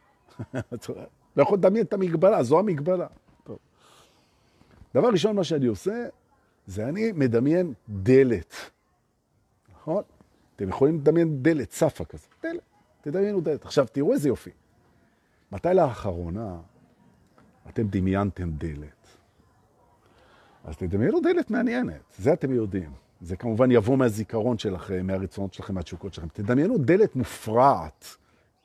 לא יכול לדמיין את המגבלה, זו המגבלה. טוב. דבר ראשון, מה שאני עושה, זה אני מדמיין דלת. נכון? אתם יכולים לדמיין דלת, צפה כזה. דלת, תדמיינו דלת. עכשיו, תראו איזה יופי. מתי לאחרונה אתם דמיינתם דלת? אז תדמיינו דלת מעניינת, זה אתם יודעים. זה כמובן יבוא מהזיכרון שלכם, מהרצונות שלכם, מהתשוקות שלכם. תדמיינו דלת מופרעת,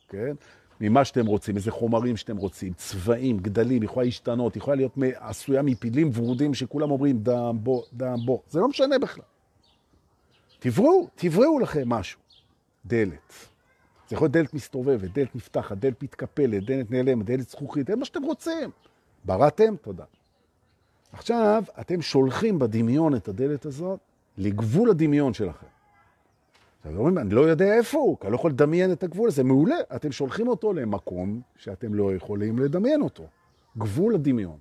כן? ממה שאתם רוצים, איזה חומרים שאתם רוצים, צבעים, גדלים, יכולה להשתנות, יכולה להיות עשויה מפילים ורודים שכולם אומרים דם בו, דם בו. זה לא משנה בכלל. תבראו, תבראו לכם משהו. דלת. זה יכול להיות דלת מסתובבת, דלת נפתחת, דלת מתקפלת, דלת נעלמת, דלת זכוכית, זה מה שאתם רוצים. בראתם? תודה. עכשיו, אתם שולחים בדמיון את הדלת הזאת לגבול הדמיון שלכם. עכשיו, אומרים, אני לא יודע איפה הוא, כי אני לא יכול לדמיין את הגבול הזה. מעולה, אתם שולחים אותו למקום שאתם לא יכולים לדמיין אותו. גבול הדמיון.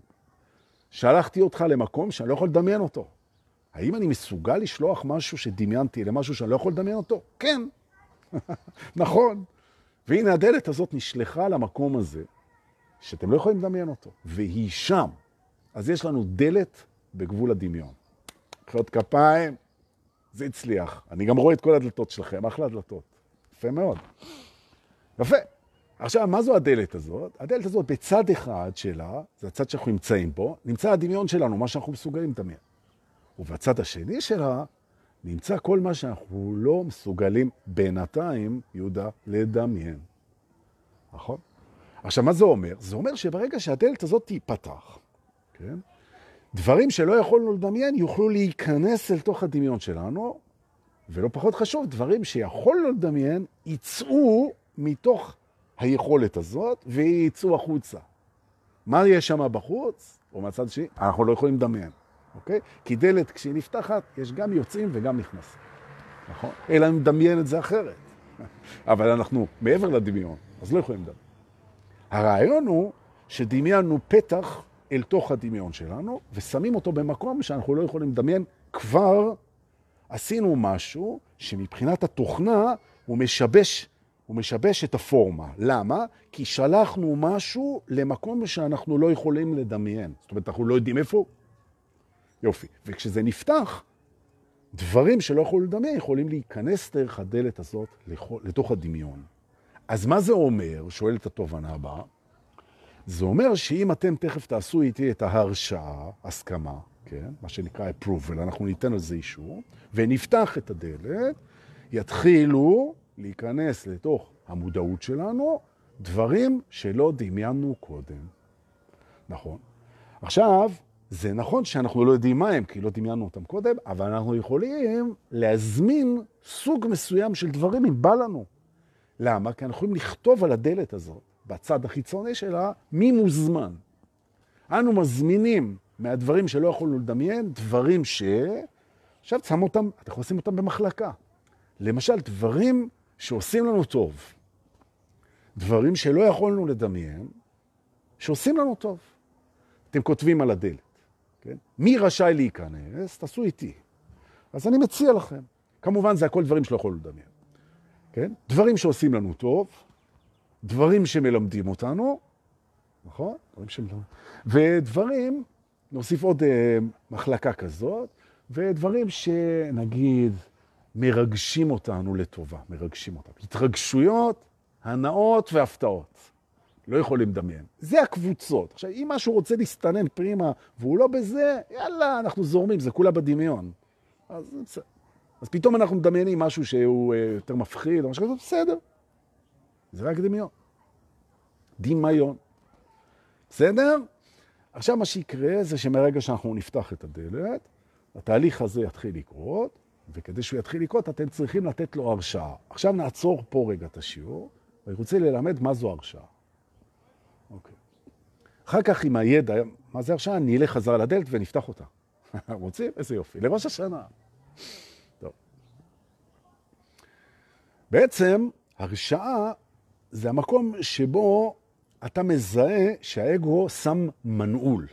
שלחתי אותך למקום שאני לא יכול לדמיין אותו. האם אני מסוגל לשלוח משהו שדמיינתי למשהו שאני לא יכול לדמיין אותו? כן. נכון. והנה הדלת הזאת נשלחה למקום הזה, שאתם לא יכולים לדמיין אותו, והיא שם. אז יש לנו דלת בגבול הדמיון. מחיאות כפיים, זה הצליח. אני גם רואה את כל הדלתות שלכם, אחלה דלתות. יפה מאוד. יפה. עכשיו, מה זו הדלת הזאת? הדלת הזאת, בצד אחד שלה, זה הצד שאנחנו נמצאים בו, נמצא הדמיון שלנו, מה שאנחנו מסוגלים לדמיין. ובצד השני שלה, נמצא כל מה שאנחנו לא מסוגלים בינתיים, יהודה, לדמיין. נכון? עכשיו, מה זה אומר? זה אומר שברגע שהדלת הזאת תיפתח, כן? דברים שלא יכולנו לדמיין יוכלו להיכנס אל תוך הדמיון שלנו, ולא פחות חשוב, דברים שיכולנו לדמיין יצאו מתוך היכולת הזאת ויצאו החוצה. מה יש שם בחוץ, או מהצד שני? אנחנו לא יכולים לדמיין, אוקיי? כי דלת כשהיא נפתחת, יש גם יוצאים וגם נכנסים, נכון? אלא אם נדמיין את זה אחרת. אבל אנחנו מעבר לדמיון, אז לא יכולים לדמיין. הרעיון הוא שדמיינו פתח אל תוך הדמיון שלנו, ושמים אותו במקום שאנחנו לא יכולים לדמיין. כבר עשינו משהו שמבחינת התוכנה הוא משבש, הוא משבש את הפורמה. למה? כי שלחנו משהו למקום שאנחנו לא יכולים לדמיין. זאת אומרת, אנחנו לא יודעים איפה הוא. יופי. וכשזה נפתח, דברים שלא יכולו לדמיין יכולים להיכנס דרך הדלת הזאת לתוך הדמיון. אז מה זה אומר? שואלת התובנה הבאה. זה אומר שאם אתם תכף תעשו איתי את ההרשאה, הסכמה, כן? מה שנקרא approval, אנחנו ניתן על זה אישור, ונפתח את הדלת, יתחילו להיכנס לתוך המודעות שלנו דברים שלא דמיינו קודם. נכון. עכשיו, זה נכון שאנחנו לא יודעים מה הם, כי לא דמיינו אותם קודם, אבל אנחנו יכולים להזמין סוג מסוים של דברים אם בא לנו. למה? כי אנחנו יכולים לכתוב על הדלת הזאת בצד החיצוני שלה, מי מוזמן. אנו מזמינים מהדברים שלא יכולנו לדמיין, דברים ש... עכשיו שם אותם, אתם יכולים לשים אותם במחלקה. למשל, דברים שעושים לנו טוב. דברים שלא יכולנו לדמיין, שעושים לנו טוב. אתם כותבים על הדלת, כן? מי רשאי להיכנס? תעשו איתי. אז אני מציע לכם. כמובן, זה הכל דברים שלא יכולנו לדמיין. כן? דברים שעושים לנו טוב, דברים שמלמדים אותנו, נכון? דברים שמלמדים. ודברים, נוסיף עוד uh, מחלקה כזאת, ודברים שנגיד מרגשים אותנו לטובה, מרגשים אותנו. התרגשויות, הנאות והפתעות. לא יכולים לדמיין. זה הקבוצות. עכשיו, אם משהו רוצה להסתנן פרימה והוא לא בזה, יאללה, אנחנו זורמים, זה כולה בדמיון. אז, אז פתאום אנחנו מדמיינים משהו שהוא uh, יותר מפחיד, או משהו כזה, בסדר. זה רק דמיון. דמיון. בסדר? עכשיו מה שיקרה זה שמרגע שאנחנו נפתח את הדלת, התהליך הזה יתחיל לקרות, וכדי שהוא יתחיל לקרות אתם צריכים לתת לו הרשאה. עכשיו נעצור פה רגע את השיעור, ואני רוצה ללמד מה זו הרשאה. אחר כך עם הידע, מה זה הרשאה? אני אלך חזרה לדלת ונפתח אותה. רוצים? איזה יופי. לראש השנה. טוב. בעצם, הרשאה זה המקום שבו אתה מזהה שהאגו שם מנעול.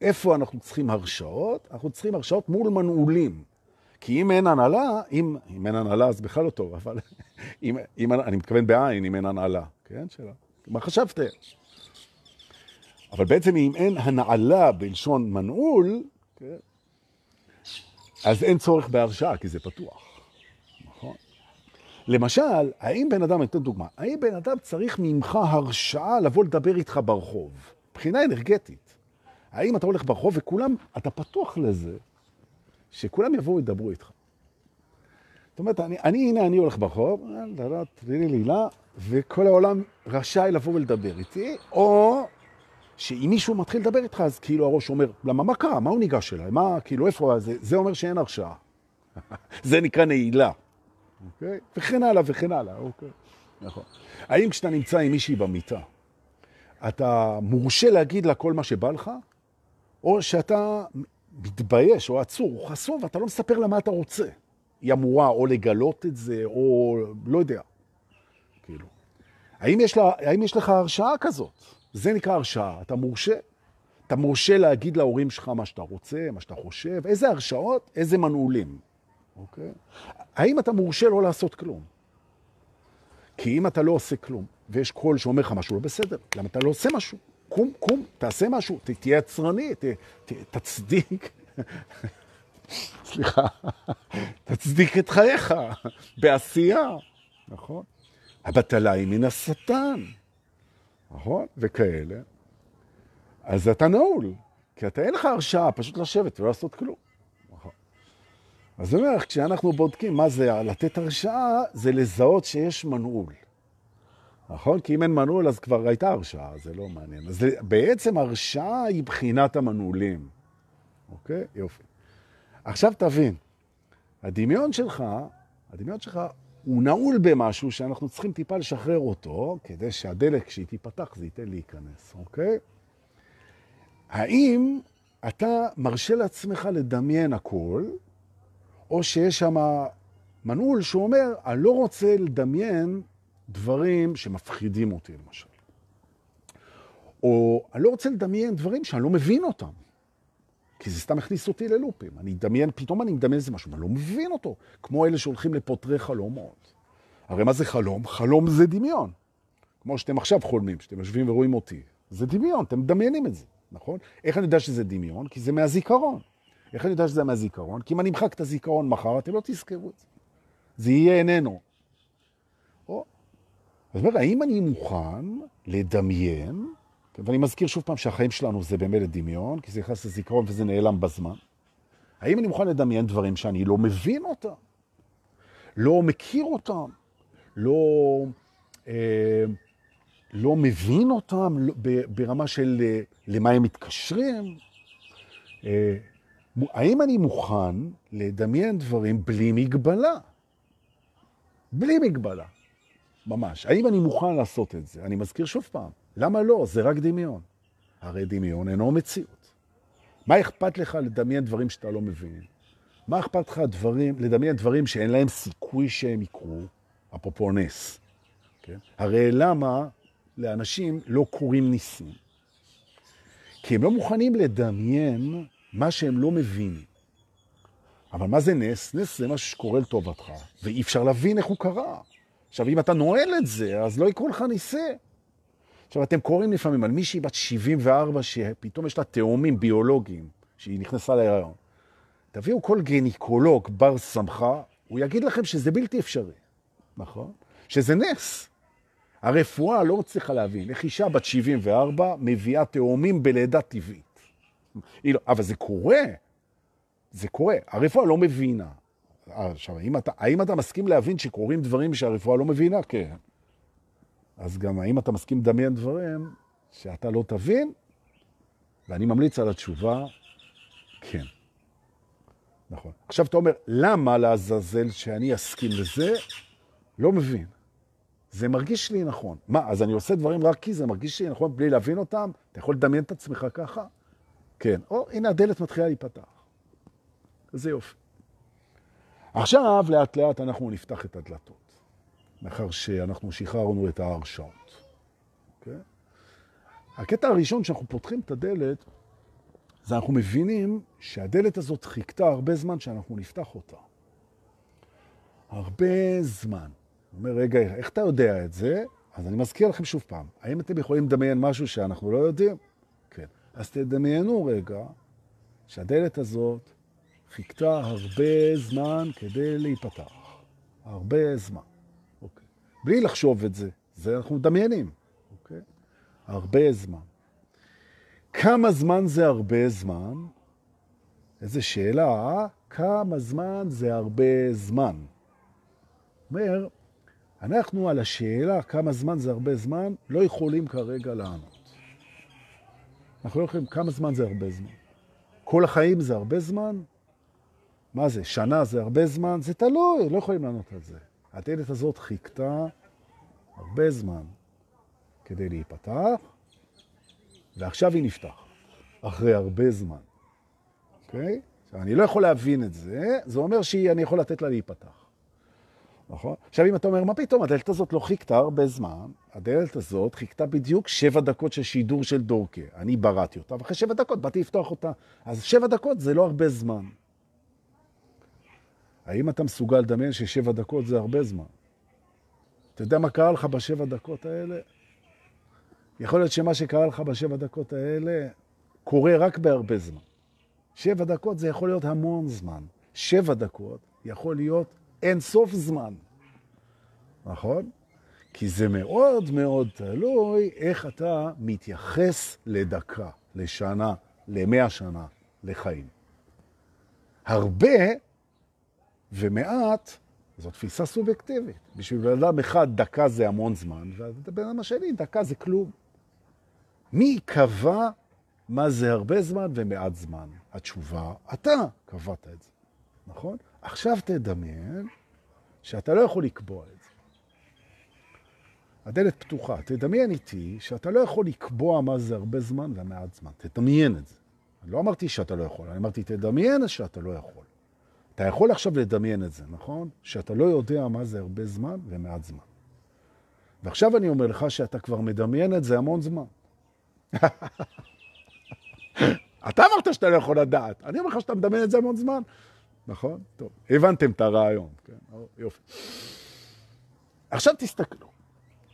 איפה אנחנו צריכים הרשאות? אנחנו צריכים הרשאות מול מנעולים. כי אם אין הנהלה, אם, אם אין הנהלה אז בכלל לא טוב, אבל אם, אם, אני מתכוון בעין, אם אין הנהלה, כן? שאלה. מה חשבתם? אבל בעצם אם אין הנעלה בלשון מנעול? אז אין צורך בהרשאה, כי זה פתוח. נכון? למשל, האם בן אדם, אני אתן דוגמה, האם בן אדם צריך ממך הרשאה לבוא לדבר איתך ברחוב? מבחינה אנרגטית. האם אתה הולך ברחוב וכולם, אתה פתוח לזה, שכולם יבואו וידברו איתך. זאת אומרת, אני, אני הנה, אני הולך ברחוב, תראי לי לה, וכל העולם רשאי לבוא ולדבר איתי, או שאם מישהו מתחיל לדבר איתך, אז כאילו הראש אומר, למה, מה קרה? מה הוא ניגש אליי? מה, כאילו, איפה זה? זה אומר שאין הרשעה. זה נקרא נעילה. אוקיי? וכן הלאה וכן הלאה, אוקיי. נכון. האם כשאתה נמצא עם מישהי במיטה, אתה מורשה להגיד לה כל מה שבא לך, או שאתה מתבייש או עצור או חשוף, ואתה לא מספר לה מה אתה רוצה. היא אמורה או לגלות את זה, או לא יודע. כאילו. האם יש, לה, האם יש לך הרשאה כזאת? זה נקרא הרשאה. אתה מורשה. אתה מורשה להגיד להורים שלך מה שאתה רוצה, מה שאתה חושב, איזה הרשאות, איזה מנעולים. אוקיי? האם אתה מורשה לא לעשות כלום? כי אם אתה לא עושה כלום, ויש קול שאומר לך משהו לא בסדר, למה אתה לא עושה משהו? קום, קום, תעשה משהו, תהיה עצרני, ת, ת, תצדיק, סליחה, תצדיק את חייך בעשייה, נכון? הבטלה היא מן השטן, נכון? וכאלה. אז אתה נעול, כי אתה אין לך הרשאה פשוט לשבת ולא לעשות כלום. נכון. אז אני אומר, כשאנחנו בודקים מה זה לתת הרשאה, זה לזהות שיש מנעול. נכון? כי אם אין מנעול, אז כבר הייתה הרשאה, זה לא מעניין. אז בעצם הרשאה היא בחינת המנעולים. אוקיי? יופי. עכשיו תבין, הדמיון שלך, הדמיון שלך הוא נעול במשהו שאנחנו צריכים טיפה לשחרר אותו, כדי שהדלק כשהיא תיפתח זה ייתן להיכנס, אוקיי? האם אתה מרשה לעצמך לדמיין הכל, או שיש שם מנעול שאומר, אני לא רוצה לדמיין דברים שמפחידים אותי, למשל. או אני לא רוצה לדמיין דברים שאני לא מבין אותם. כי זה סתם הכניס אותי ללופים. אני אדמיין, פתאום אני מדמיין איזה משהו, אני לא מבין אותו. כמו אלה שהולכים לפותרי חלומות. הרי מה זה חלום? חלום זה דמיון. כמו שאתם עכשיו חולמים, שאתם יושבים ורואים אותי. זה דמיון, אתם מדמיינים את זה, נכון? איך אני יודע שזה דמיון? כי זה מהזיכרון. איך אני יודע שזה מהזיכרון? כי אם אני אמחק את הזיכרון מחר, אתם לא תזכרו את זה. זה יהיה איננו. אז אומר, האם אני מוכן לדמיין, ואני מזכיר שוב פעם שהחיים שלנו זה באמת דמיון, כי זה נכנס לזיכרון וזה נעלם בזמן, האם אני מוכן לדמיין דברים שאני לא מבין אותם, לא מכיר אותם, לא, אה, לא מבין אותם לא, ברמה של אה, למה הם מתקשרים? אה, האם אני מוכן לדמיין דברים בלי מגבלה? בלי מגבלה. ממש. האם אני מוכן לעשות את זה? אני מזכיר שוב פעם, למה לא? זה רק דמיון. הרי דמיון אינו מציאות. מה אכפת לך לדמיין דברים שאתה לא מבין? מה אכפת לך דברים, לדמיין דברים שאין להם סיכוי שהם יקרו, אפרופו נס? כן? הרי למה לאנשים לא קורים ניסים? כי הם לא מוכנים לדמיין מה שהם לא מבינים. אבל מה זה נס? נס זה משהו שקורה לטובתך, ואי אפשר להבין איך הוא קרה. עכשיו, אם אתה נועל את זה, אז לא יקרו לך ניסה. עכשיו, אתם קוראים לפעמים על מישהי בת 74 שפתאום יש לה תאומים ביולוגיים, שהיא נכנסה להיריון. תביאו כל גניקולוג בר סמכה, הוא יגיד לכם שזה בלתי אפשרי, נכון? שזה נס. הרפואה לא צריכה להבין איך אישה בת 74 מביאה תאומים בלידה טבעית. לא, אבל זה קורה, זה קורה. הרפואה לא מבינה. עכשיו, האם אתה, האם אתה מסכים להבין שקורים דברים שהרפואה לא מבינה? כן. אז גם האם אתה מסכים לדמיין דברים שאתה לא תבין? ואני ממליץ על התשובה, כן. נכון. עכשיו אתה אומר, למה לעזאזל שאני אסכים לזה? לא מבין. זה מרגיש לי נכון. מה, אז אני עושה דברים רק כי זה מרגיש לי נכון בלי להבין אותם? אתה יכול לדמיין את עצמך ככה? כן. או, הנה הדלת מתחילה להיפתח. זה יופי. עכשיו, לאט לאט אנחנו נפתח את הדלתות, מאחר שאנחנו שחררנו את ההרשאות. Okay? אוקיי? הקטע הראשון שאנחנו פותחים את הדלת, זה אנחנו מבינים שהדלת הזאת חיכתה הרבה זמן שאנחנו נפתח אותה. הרבה זמן. הוא אומר, רגע, איך אתה יודע את זה? אז אני מזכיר לכם שוב פעם, האם אתם יכולים לדמיין משהו שאנחנו לא יודעים? כן. אז תדמיינו רגע שהדלת הזאת חיכתה הרבה זמן כדי להיפתח. הרבה זמן. בלי לחשוב את זה, זה אנחנו מדמיינים. אוקיי? הרבה זמן. כמה זמן זה הרבה זמן? איזה שאלה, אה? כמה זמן זה הרבה זמן? אומר, אנחנו על השאלה כמה זמן זה הרבה זמן, לא יכולים כרגע לענות. אנחנו לא יכולים, כמה זמן זה הרבה זמן? כל החיים זה הרבה זמן? מה זה, שנה זה הרבה זמן? זה תלוי, לא יכולים לענות על זה. הדלת הזאת חיכתה הרבה זמן כדי להיפתח, ועכשיו היא נפתחת, אחרי הרבה זמן. אוקיי? עכשיו, אני לא יכול להבין את זה, זה אומר שאני יכול לתת לה להיפתח. נכון? עכשיו, אם אתה אומר, מה פתאום, הדלת הזאת לא חיכתה הרבה זמן, הדלת הזאת חיכתה בדיוק שבע דקות של שידור של דורקה. אני בראתי אותה, ואחרי שבע דקות באתי לפתוח אותה. אז שבע דקות זה לא הרבה זמן. האם אתה מסוגל לדמיין ששבע דקות זה הרבה זמן? אתה יודע מה קרה לך בשבע דקות האלה? יכול להיות שמה שקרה לך בשבע דקות האלה קורה רק בהרבה זמן. שבע דקות זה יכול להיות המון זמן. שבע דקות יכול להיות אין סוף זמן, נכון? כי זה מאוד מאוד תלוי איך אתה מתייחס לדקה, לשנה, למאה שנה, לחיים. הרבה ומעט זו תפיסה סובייקטיבית. בשביל בן אדם אחד דקה זה המון זמן, ובן אדם השני דקה זה כלום. מי קבע מה זה הרבה זמן ומעט זמן? התשובה, אתה קבעת את זה, נכון? עכשיו תדמיין שאתה לא יכול לקבוע את זה. הדלת פתוחה. תדמיין איתי שאתה לא יכול לקבוע מה זה הרבה זמן ומעט זמן. תדמיין את זה. אני לא אמרתי שאתה לא יכול, אני אמרתי תדמיין שאתה לא יכול. אתה יכול עכשיו לדמיין את זה, נכון? שאתה לא יודע מה זה הרבה זמן ומעט זמן. ועכשיו אני אומר לך שאתה כבר מדמיין את זה המון זמן. אתה אמרת שאתה לא יכול לדעת, אני אומר לך שאתה מדמיין את זה המון זמן. נכון? טוב, הבנתם את הרעיון. כן, יופי. עכשיו תסתכלו.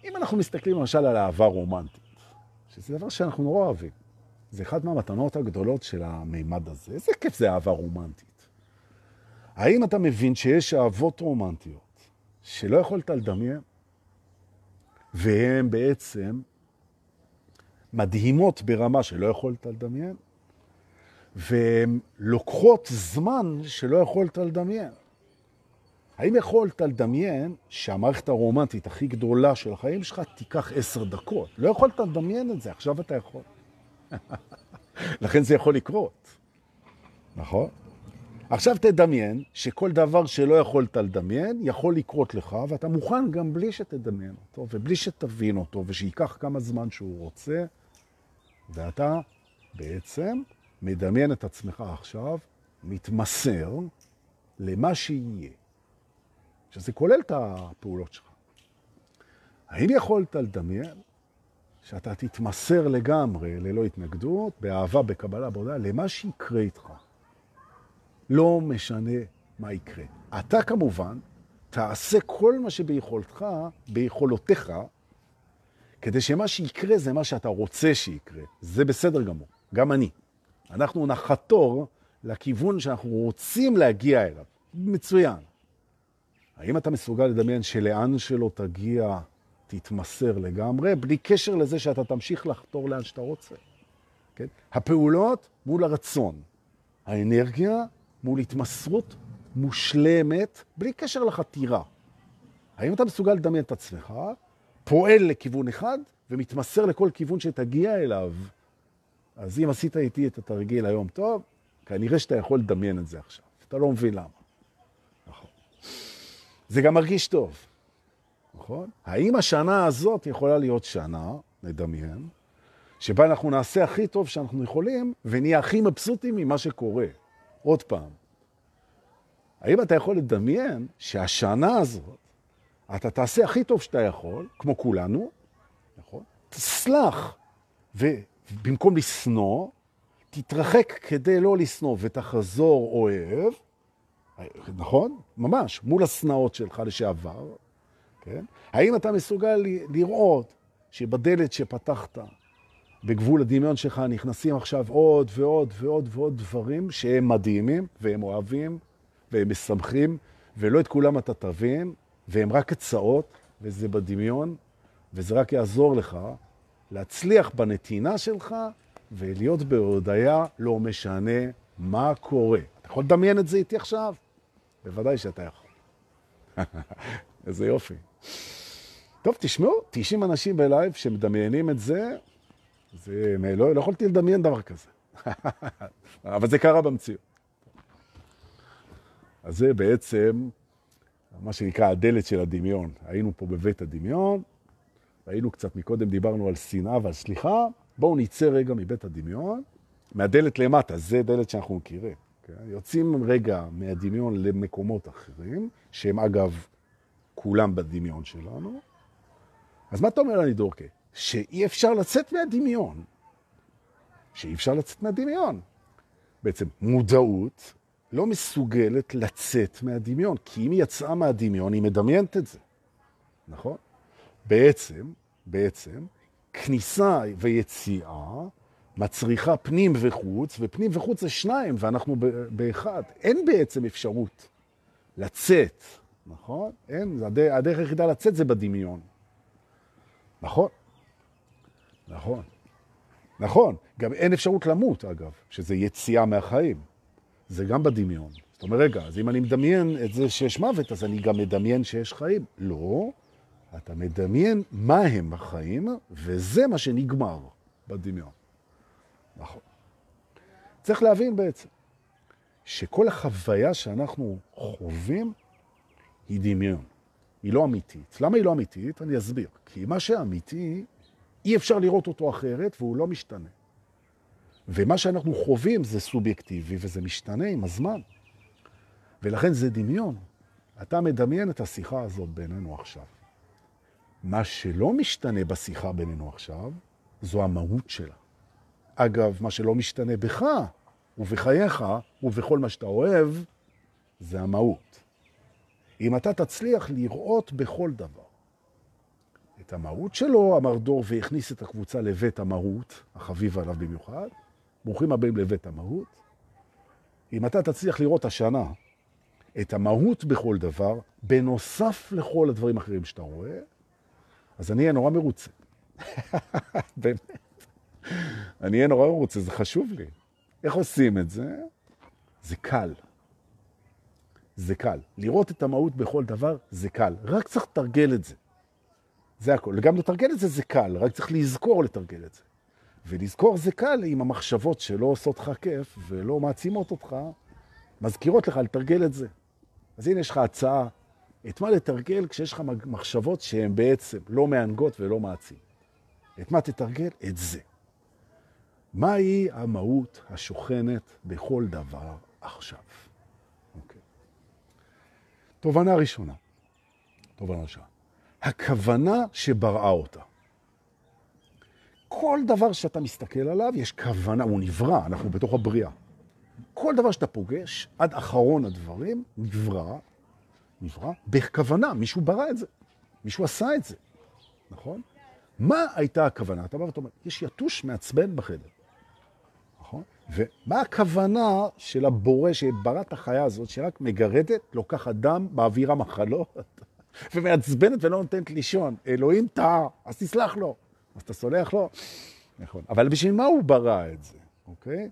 אם אנחנו מסתכלים למשל על אהבה רומנטית, שזה דבר שאנחנו נורא אוהבים, זה אחד מהמתנות הגדולות של המימד הזה. איזה כיף זה אהבה רומנטית. האם אתה מבין שיש אהבות רומנטיות שלא יכולת לדמיין, והן בעצם מדהימות ברמה שלא יכולת לדמיין? והן לוקחות זמן שלא יכולת לדמיין. האם יכולת לדמיין שהמערכת הרומנטית הכי גדולה של החיים שלך תיקח עשר דקות? לא יכולת לדמיין את זה, עכשיו אתה יכול. לכן זה יכול לקרות, נכון? עכשיו תדמיין שכל דבר שלא יכולת לדמיין יכול לקרות לך, ואתה מוכן גם בלי שתדמיין אותו, ובלי שתבין אותו, ושייקח כמה זמן שהוא רוצה, ואתה בעצם מדמיין את עצמך עכשיו, מתמסר למה שיהיה. שזה כולל את הפעולות שלך. האם יכולת לדמיין שאתה תתמסר לגמרי, ללא התנגדות, באהבה, בקבלה, בעודה, למה שיקרה איתך? לא משנה מה יקרה. אתה כמובן תעשה כל מה שביכולתך, ביכולותיך, כדי שמה שיקרה זה מה שאתה רוצה שיקרה. זה בסדר גמור, גם אני. אנחנו נחתור לכיוון שאנחנו רוצים להגיע אליו. מצוין. האם אתה מסוגל לדמיין שלאן שלא תגיע, תתמסר לגמרי, בלי קשר לזה שאתה תמשיך לחתור לאן שאתה רוצה? כן? הפעולות מול הרצון. האנרגיה מול התמסרות מושלמת, בלי קשר לחתירה. האם אתה מסוגל לדמיין את עצמך, פועל לכיוון אחד ומתמסר לכל כיוון שתגיע אליו אז אם עשית איתי את התרגיל היום טוב, כנראה שאתה יכול לדמיין את זה עכשיו. אתה לא מבין למה. נכון. זה גם מרגיש טוב, נכון? האם השנה הזאת יכולה להיות שנה, נדמיין, שבה אנחנו נעשה הכי טוב שאנחנו יכולים, ונהיה הכי מבסוטים ממה שקורה. עוד פעם, האם אתה יכול לדמיין שהשנה הזאת, אתה תעשה הכי טוב שאתה יכול, כמו כולנו, נכון? תסלח ובמקום לשנוא, תתרחק כדי לא לשנוא ותחזור אוהב, נכון? ממש, מול הסנאות שלך לשעבר, כן? האם אתה מסוגל לראות שבדלת שפתחת, בגבול הדמיון שלך נכנסים עכשיו עוד ועוד ועוד ועוד דברים שהם מדהימים והם אוהבים והם משמחים, ולא את כולם אתה תבין, והם רק הצעות, וזה בדמיון, וזה רק יעזור לך להצליח בנתינה שלך ולהיות בהודיה לא משנה מה קורה. אתה יכול לדמיין את זה איתי עכשיו? בוודאי שאתה יכול. איזה יופי. טוב, תשמעו, 90 אנשים בלייב שמדמיינים את זה, זה לא, לא יכולתי לדמיין דבר כזה. אבל זה קרה במציאות. אז זה בעצם מה שנקרא הדלת של הדמיון. היינו פה בבית הדמיון, ראינו קצת מקודם, דיברנו על שנאה ועל סליחה. בואו נצא רגע מבית הדמיון, מהדלת למטה, זה דלת שאנחנו מכירים. כן? יוצאים רגע מהדמיון למקומות אחרים, שהם אגב כולם בדמיון שלנו. אז מה אתה אומר אני דורקה? שאי אפשר לצאת מהדמיון. שאי אפשר לצאת מהדמיון. בעצם מודעות לא מסוגלת לצאת מהדמיון, כי אם היא יצאה מהדמיון, היא מדמיינת את זה, נכון? בעצם, בעצם, כניסה ויציאה מצריכה פנים וחוץ, ופנים וחוץ זה שניים, ואנחנו באחד. אין בעצם אפשרות לצאת, נכון? אין, הדרך היחידה לצאת זה בדמיון. נכון? נכון. נכון. גם אין אפשרות למות, אגב, שזה יציאה מהחיים. זה גם בדמיון. זאת אומרת, רגע, אז אם אני מדמיין את זה שיש מוות, אז אני גם מדמיין שיש חיים. לא, אתה מדמיין מה הם החיים, וזה מה שנגמר בדמיון. נכון. צריך להבין בעצם שכל החוויה שאנחנו חווים היא דמיון. היא לא אמיתית. למה היא לא אמיתית? אני אסביר. כי מה שאמיתי, אי אפשר לראות אותו אחרת והוא לא משתנה. ומה שאנחנו חווים זה סובייקטיבי וזה משתנה עם הזמן. ולכן זה דמיון. אתה מדמיין את השיחה הזאת בינינו עכשיו. מה שלא משתנה בשיחה בינינו עכשיו, זו המהות שלה. אגב, מה שלא משתנה בך ובחייך ובכל מה שאתה אוהב, זה המהות. אם אתה תצליח לראות בכל דבר את המהות שלו, אמר דור והכניס את הקבוצה לבית המהות, החביב עליו במיוחד, ברוכים הבאים לבית המהות. אם אתה תצליח לראות השנה את המהות בכל דבר, בנוסף לכל הדברים האחרים שאתה רואה, אז אני אהיה נורא מרוצה. באמת. אני אהיה נורא מרוצה, זה חשוב לי. איך עושים את זה? זה קל. זה קל. לראות את המהות בכל דבר זה קל. רק צריך לתרגל את זה. זה הכל. וגם לתרגל את זה זה קל, רק צריך לזכור לתרגל את זה. ולזכור זה קל עם המחשבות שלא עושות לך כיף ולא מעצימות אותך, מזכירות לך לתרגל את זה. אז הנה יש לך הצעה, את מה לתרגל כשיש לך מחשבות שהן בעצם לא מענגות ולא מעצים. את מה תתרגל? את זה. מהי המהות השוכנת בכל דבר עכשיו? אוקיי. תובנה ראשונה. תובנה ראשונה. הכוונה שבראה אותה. כל דבר שאתה מסתכל עליו, יש כוונה, הוא נברא, אנחנו בתוך הבריאה. כל דבר שאתה פוגש, עד אחרון הדברים, נברא, נברא, בכוונה, מישהו ברא את זה, מישהו עשה את זה, נכון? מה הייתה הכוונה? אתה בא ואתה אומר, יש יתוש מעצבן בחדר, נכון? ומה הכוונה של הבורא שברא את החיה הזאת, שרק מגרדת, לוקחת דם, מעבירה מחלות, ומעצבנת ולא נותנת לישון? אלוהים טעה, אז תסלח לו. אז אתה סולח לו? נכון. אבל בשביל מה הוא ברא את זה, אוקיי?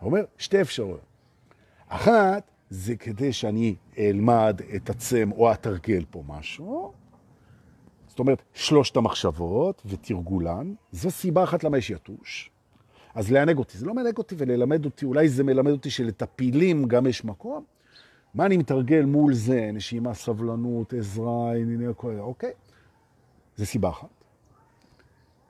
הוא אומר, שתי אפשרויות. אחת, זה כדי שאני אלמד, אתעצם או אתרגל פה משהו. זאת אומרת, שלושת המחשבות ותרגולן, זו סיבה אחת למה יש יתוש. אז לענג אותי, זה לא מנהג אותי וללמד אותי, אולי זה מלמד אותי שלטפילים גם יש מקום. מה אני מתרגל מול זה? נשימה, סבלנות, עזרה, אוקיי? זה סיבה אחת.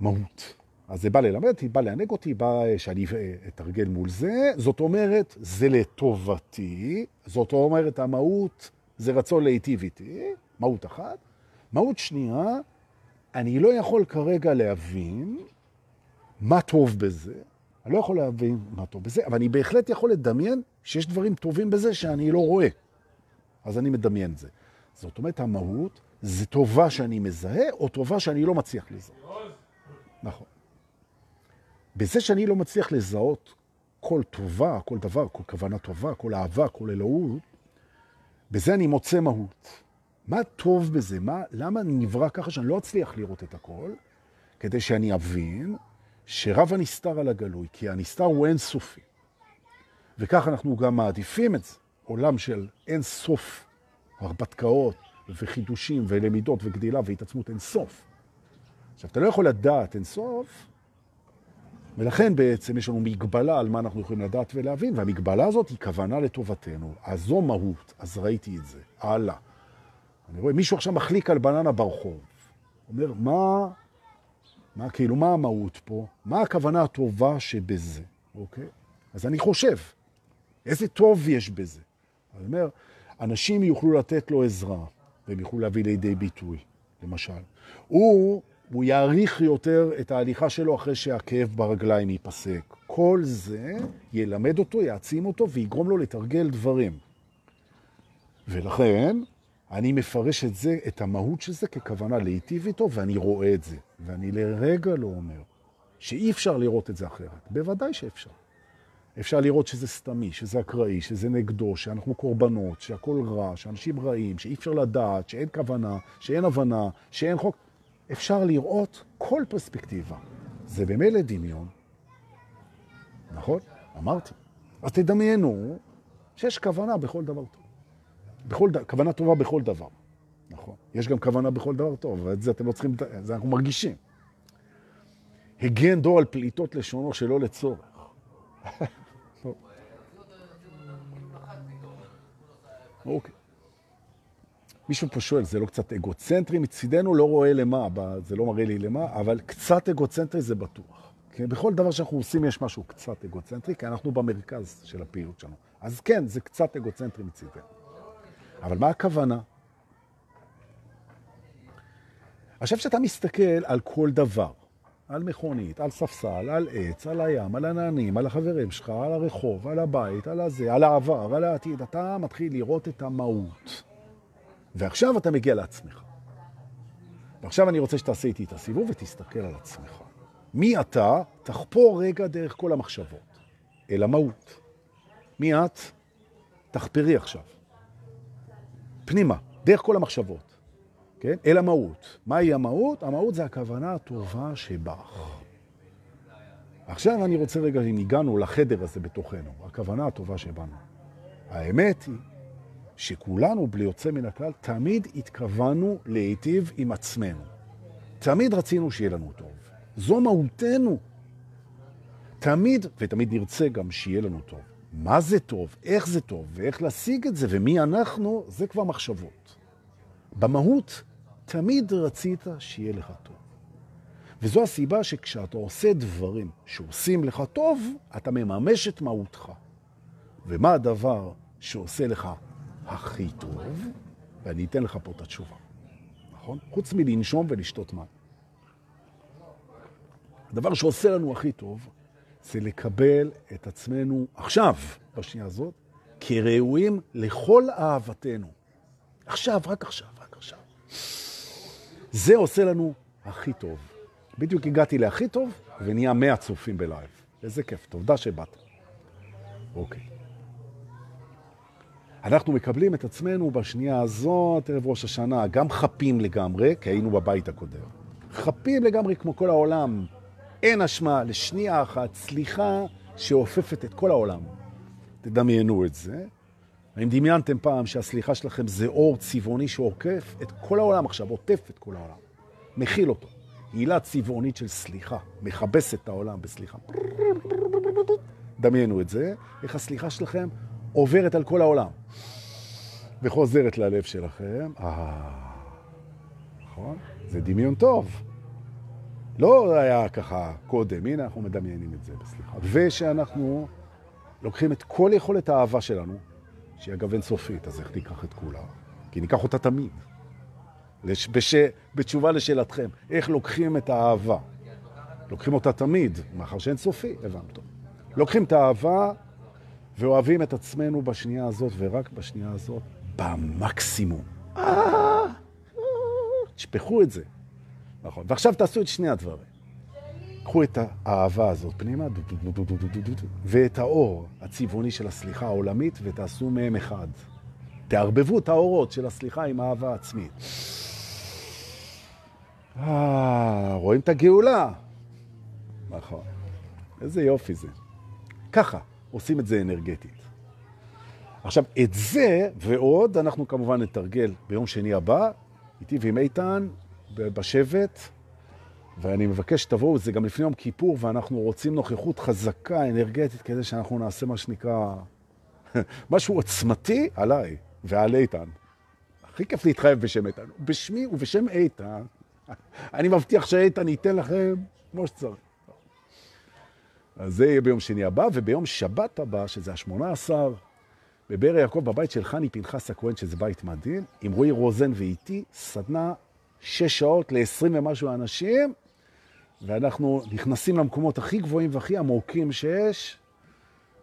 מהות. אז זה בא ללמד אותי, בא לענג אותי, בא שאני אתרגל מול זה. זאת אומרת, זה לטובתי. זאת אומרת, המהות זה רצון להיטיב איתי, מהות אחת. מהות שנייה, אני לא יכול כרגע להבין מה טוב בזה. אני לא יכול להבין מה טוב בזה, אבל אני בהחלט יכול לדמיין שיש דברים טובים בזה שאני לא רואה. אז אני מדמיין את זה. זאת אומרת, המהות זה טובה שאני מזהה, או טובה שאני לא מצליח לזהות. נכון. בזה שאני לא מצליח לזהות כל טובה, כל דבר, כל כוונה טובה, כל אהבה, כל אלוהות, בזה אני מוצא מהות. מה טוב בזה? מה, למה נברא ככה שאני לא אצליח לראות את הכל? כדי שאני אבין שרב הנסתר על הגלוי, כי הנסתר הוא אין סופי. וכך אנחנו גם מעדיפים את זה, עולם של אין סוף, הרפתקאות וחידושים ולמידות וגדילה והתעצמות אין סוף. עכשיו, אתה לא יכול לדעת אין סוף, ולכן בעצם יש לנו מגבלה על מה אנחנו יכולים לדעת ולהבין, והמגבלה הזאת היא כוונה לטובתנו. אז זו מהות, אז ראיתי את זה. הלאה. אני רואה מישהו עכשיו מחליק על בננה ברחוב. אומר, מה, מה, כאילו, מה המהות פה? מה הכוונה הטובה שבזה, אוקיי? אז אני חושב, איזה טוב יש בזה? אני אומר, אנשים יוכלו לתת לו עזרה, והם יוכלו להביא לידי ביטוי, למשל. הוא, הוא יעריך יותר את ההליכה שלו אחרי שהכאב ברגליים ייפסק. כל זה ילמד אותו, יעצים אותו ויגרום לו לתרגל דברים. ולכן, אני מפרש את זה, את המהות של זה, ככוונה להיטיב איתו, ואני רואה את זה. ואני לרגע לא אומר שאי אפשר לראות את זה אחרת. בוודאי שאפשר. אפשר לראות שזה סתמי, שזה אקראי, שזה נגדו, שאנחנו קורבנות, שהכל רע, שאנשים רעים, שאי אפשר לדעת, שאין כוונה, שאין הבנה, שאין חוק. אפשר לראות כל פרספקטיבה. זה במילא דמיון, נכון? אמרתי. אז תדמיינו שיש כוונה בכל דבר טוב. בכל, כוונה טובה בכל דבר. נכון. יש גם כוונה בכל דבר טוב, ואת זה אתם לא צריכים, זה אנחנו מרגישים. הגן דור על פליטות לשונו שלא לצורך. אוקיי. מישהו פה שואל, זה לא קצת אגוצנטרי? מצידנו לא רואה למה, זה לא מראה לי למה, אבל קצת אגוצנטרי זה בטוח. כי בכל דבר שאנחנו עושים יש משהו קצת אגוצנטרי, כי אנחנו במרכז של הפעילות שלנו. אז כן, זה קצת אגוצנטרי מצידנו. אבל מה הכוונה? עכשיו שאתה מסתכל על כל דבר, על מכונית, על ספסל, על עץ, על הים, על עננים, על החברים שלך, על הרחוב, על הבית, על הזה, על העבר, על העתיד, אתה מתחיל לראות את המהות. ועכשיו אתה מגיע לעצמך. ועכשיו אני רוצה שתעשה איתי את הסיבוב ותסתכל על עצמך. מי אתה? תחפור רגע דרך כל המחשבות, אל המהות. מי את? תחפרי עכשיו. פנימה, דרך כל המחשבות, כן? אל המהות. מהי המהות? המהות זה הכוונה הטובה שבך. עכשיו אני רוצה רגע, אם הגענו לחדר הזה בתוכנו, הכוונה הטובה שבנו. האמת היא שכולנו, בלי יוצא מן הכלל, תמיד התכוונו להיטיב עם עצמנו. תמיד רצינו שיהיה לנו טוב. זו מהותנו. תמיד, ותמיד נרצה גם שיהיה לנו טוב. מה זה טוב, איך זה טוב, ואיך להשיג את זה, ומי אנחנו, זה כבר מחשבות. במהות, תמיד רצית שיהיה לך טוב. וזו הסיבה שכשאתה עושה דברים שעושים לך טוב, אתה מממש את מהותך. ומה הדבר שעושה לך הכי טוב? ואני אתן לך פה את התשובה, נכון? חוץ מלנשום ולשתות מים. הדבר שעושה לנו הכי טוב זה לקבל את עצמנו עכשיו, בשנייה הזאת, כראויים לכל אהבתנו. עכשיו, רק עכשיו, רק עכשיו. זה עושה לנו הכי טוב. בדיוק הגעתי להכי טוב, ונהיה מאה צופים בלייב. איזה כיף, תודה שבאת. אוקיי. אנחנו מקבלים את עצמנו בשנייה הזאת, ערב ראש השנה, גם חפים לגמרי, כי היינו בבית הקודם. חפים לגמרי כמו כל העולם, אין אשמה לשנייה אחת, סליחה שאופפת את כל העולם. תדמיינו את זה. האם דמיינתם פעם שהסליחה שלכם זה אור צבעוני שעוקף את כל העולם עכשיו, עוטף את כל העולם, מכיל אותו. הילה צבעונית של סליחה, מכבסת את העולם בסליחה. דמיינו את זה, איך הסליחה שלכם עוברת על כל העולם וחוזרת ללב שלכם. אה, נכון? זה דמיון טוב. לא היה ככה קודם, הנה אנחנו מדמיינים את זה, בסליחה. ושאנחנו לוקחים את כל יכולת האהבה שלנו, שהיא אגב אינסופית, אז איך ניקח את כולה? כי ניקח אותה תמיד. לש, בש, בתשובה לשאלתכם, איך לוקחים את האהבה? לוקחים אותה תמיד, מאחר שאין סופי, הבנת. לוקחים את האהבה ואוהבים את עצמנו בשנייה הזאת, ורק בשנייה הזאת, במקסימום. תשפכו את זה. נכון. ועכשיו תעשו את שני הדברים. קחו את האהבה הזאת פנימה, ואת האור הצבעוני של הסליחה העולמית, ותעשו מהם אחד. תערבבו את האורות של הסליחה עם האהבה עצמית. אה, רואים את הגאולה. נכון. איזה יופי זה. ככה עושים את זה אנרגטית. עכשיו, את זה ועוד אנחנו כמובן נתרגל ביום שני הבא, איתי ועם איתן, בשבט, ואני מבקש שתבואו, זה גם לפני יום כיפור, ואנחנו רוצים נוכחות חזקה, אנרגטית, כדי שאנחנו נעשה מה שנקרא, משהו עוצמתי עליי ועל איתן. הכי כיף להתחייב בשם איתן. בשמי ובשם איתן, אני מבטיח שאיתן ייתן לכם כמו שצריך. אז זה יהיה ביום שני הבא, וביום שבת הבא, שזה ה-18, בבאר יעקב, בבית של חני פנחס הכהן, שזה בית מדהים, עם רועי רוזן ואיתי, סדנה שש שעות ל-20 ומשהו אנשים, ואנחנו נכנסים למקומות הכי גבוהים והכי עמוקים שיש.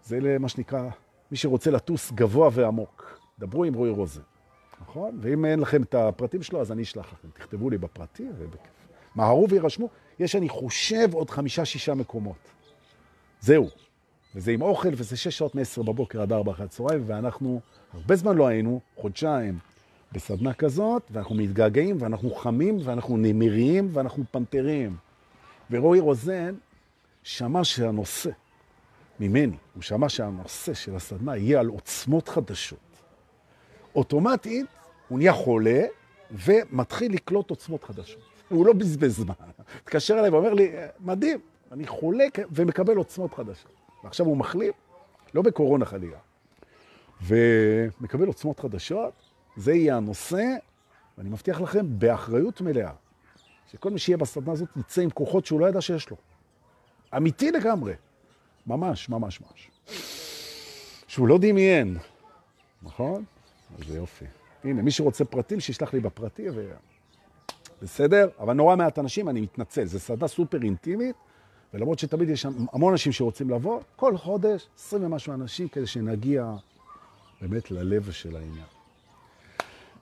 זה למה שנקרא, מי שרוצה לטוס גבוה ועמוק. דברו עם רועי רוזן, נכון? ואם אין לכם את הפרטים שלו, אז אני אשלח לכם. תכתבו לי בפרטי ובכיף. מהרו וירשמו. יש, אני חושב, עוד חמישה-שישה מקומות. זהו. וזה עם אוכל, וזה שש שעות מ-10 בבוקר עד 4 אחרי הצהריים, ואנחנו הרבה זמן לא היינו, חודשיים, בסדנה כזאת, ואנחנו מתגעגעים, ואנחנו חמים, ואנחנו נמיריים, ואנחנו פנתרים. ורועי רוזן שמע שהנושא ממני, הוא שמע שהנושא של הסדנה יהיה על עוצמות חדשות. אוטומטית הוא נהיה חולה ומתחיל לקלוט עוצמות חדשות. הוא לא בזבז זמן. התקשר אליי ואומר לי, מדהים, אני חולה ומקבל עוצמות חדשות. ועכשיו הוא מחלים, לא בקורונה חלילה, ומקבל עוצמות חדשות, זה יהיה הנושא, ואני מבטיח לכם, באחריות מלאה, שכל מי שיהיה בסדנה הזאת יצא עם כוחות שהוא לא ידע שיש לו. אמיתי לגמרי. ממש, ממש, ממש. שהוא לא דמיין, נכון? אז זה יופי. הנה, מי שרוצה פרטים, שישלח לי בפרטי ו... בסדר? אבל נורא מעט אנשים, אני מתנצל. זו סדנה סופר אינטימית, ולמרות שתמיד יש שם המון אנשים שרוצים לבוא, כל חודש, 20 ומשהו אנשים, כדי שנגיע באמת ללב של העניין.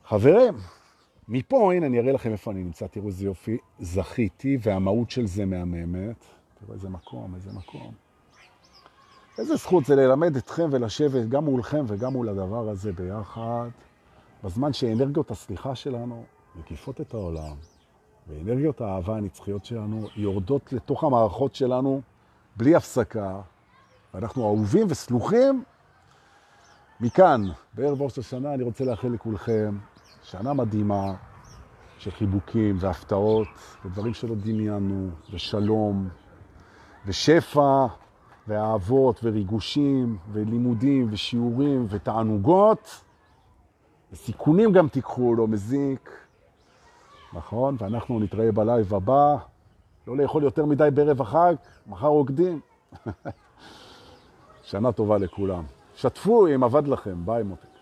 חברים, מפה, הנה, אני אראה לכם איפה אני נמצא, תראו איזה יופי, זכיתי, והמהות של זה מהממת. תראו איזה מקום, איזה מקום. איזה זכות זה ללמד אתכם ולשבת גם מולכם וגם מול הדבר הזה ביחד, בזמן שאנרגיות הסליחה שלנו מקיפות את העולם, ואנרגיות האהבה הנצחיות שלנו יורדות לתוך המערכות שלנו בלי הפסקה, ואנחנו אהובים וסלוחים. מכאן, בערב ראש השנה, אני רוצה לאחל לכולכם שנה מדהימה של חיבוקים והפתעות ודברים שלא דמיינו, ושלום, ושפע, ואהבות, וריגושים, ולימודים, ושיעורים, ותענוגות, וסיכונים גם תיקחו, לא מזיק. נכון? ואנחנו נתראה בלייב הבא. לא לאכול יותר מדי בערב החג, מחר רוקדים. שנה טובה לכולם. שתפו אם עבד לכם, ביי מוטי.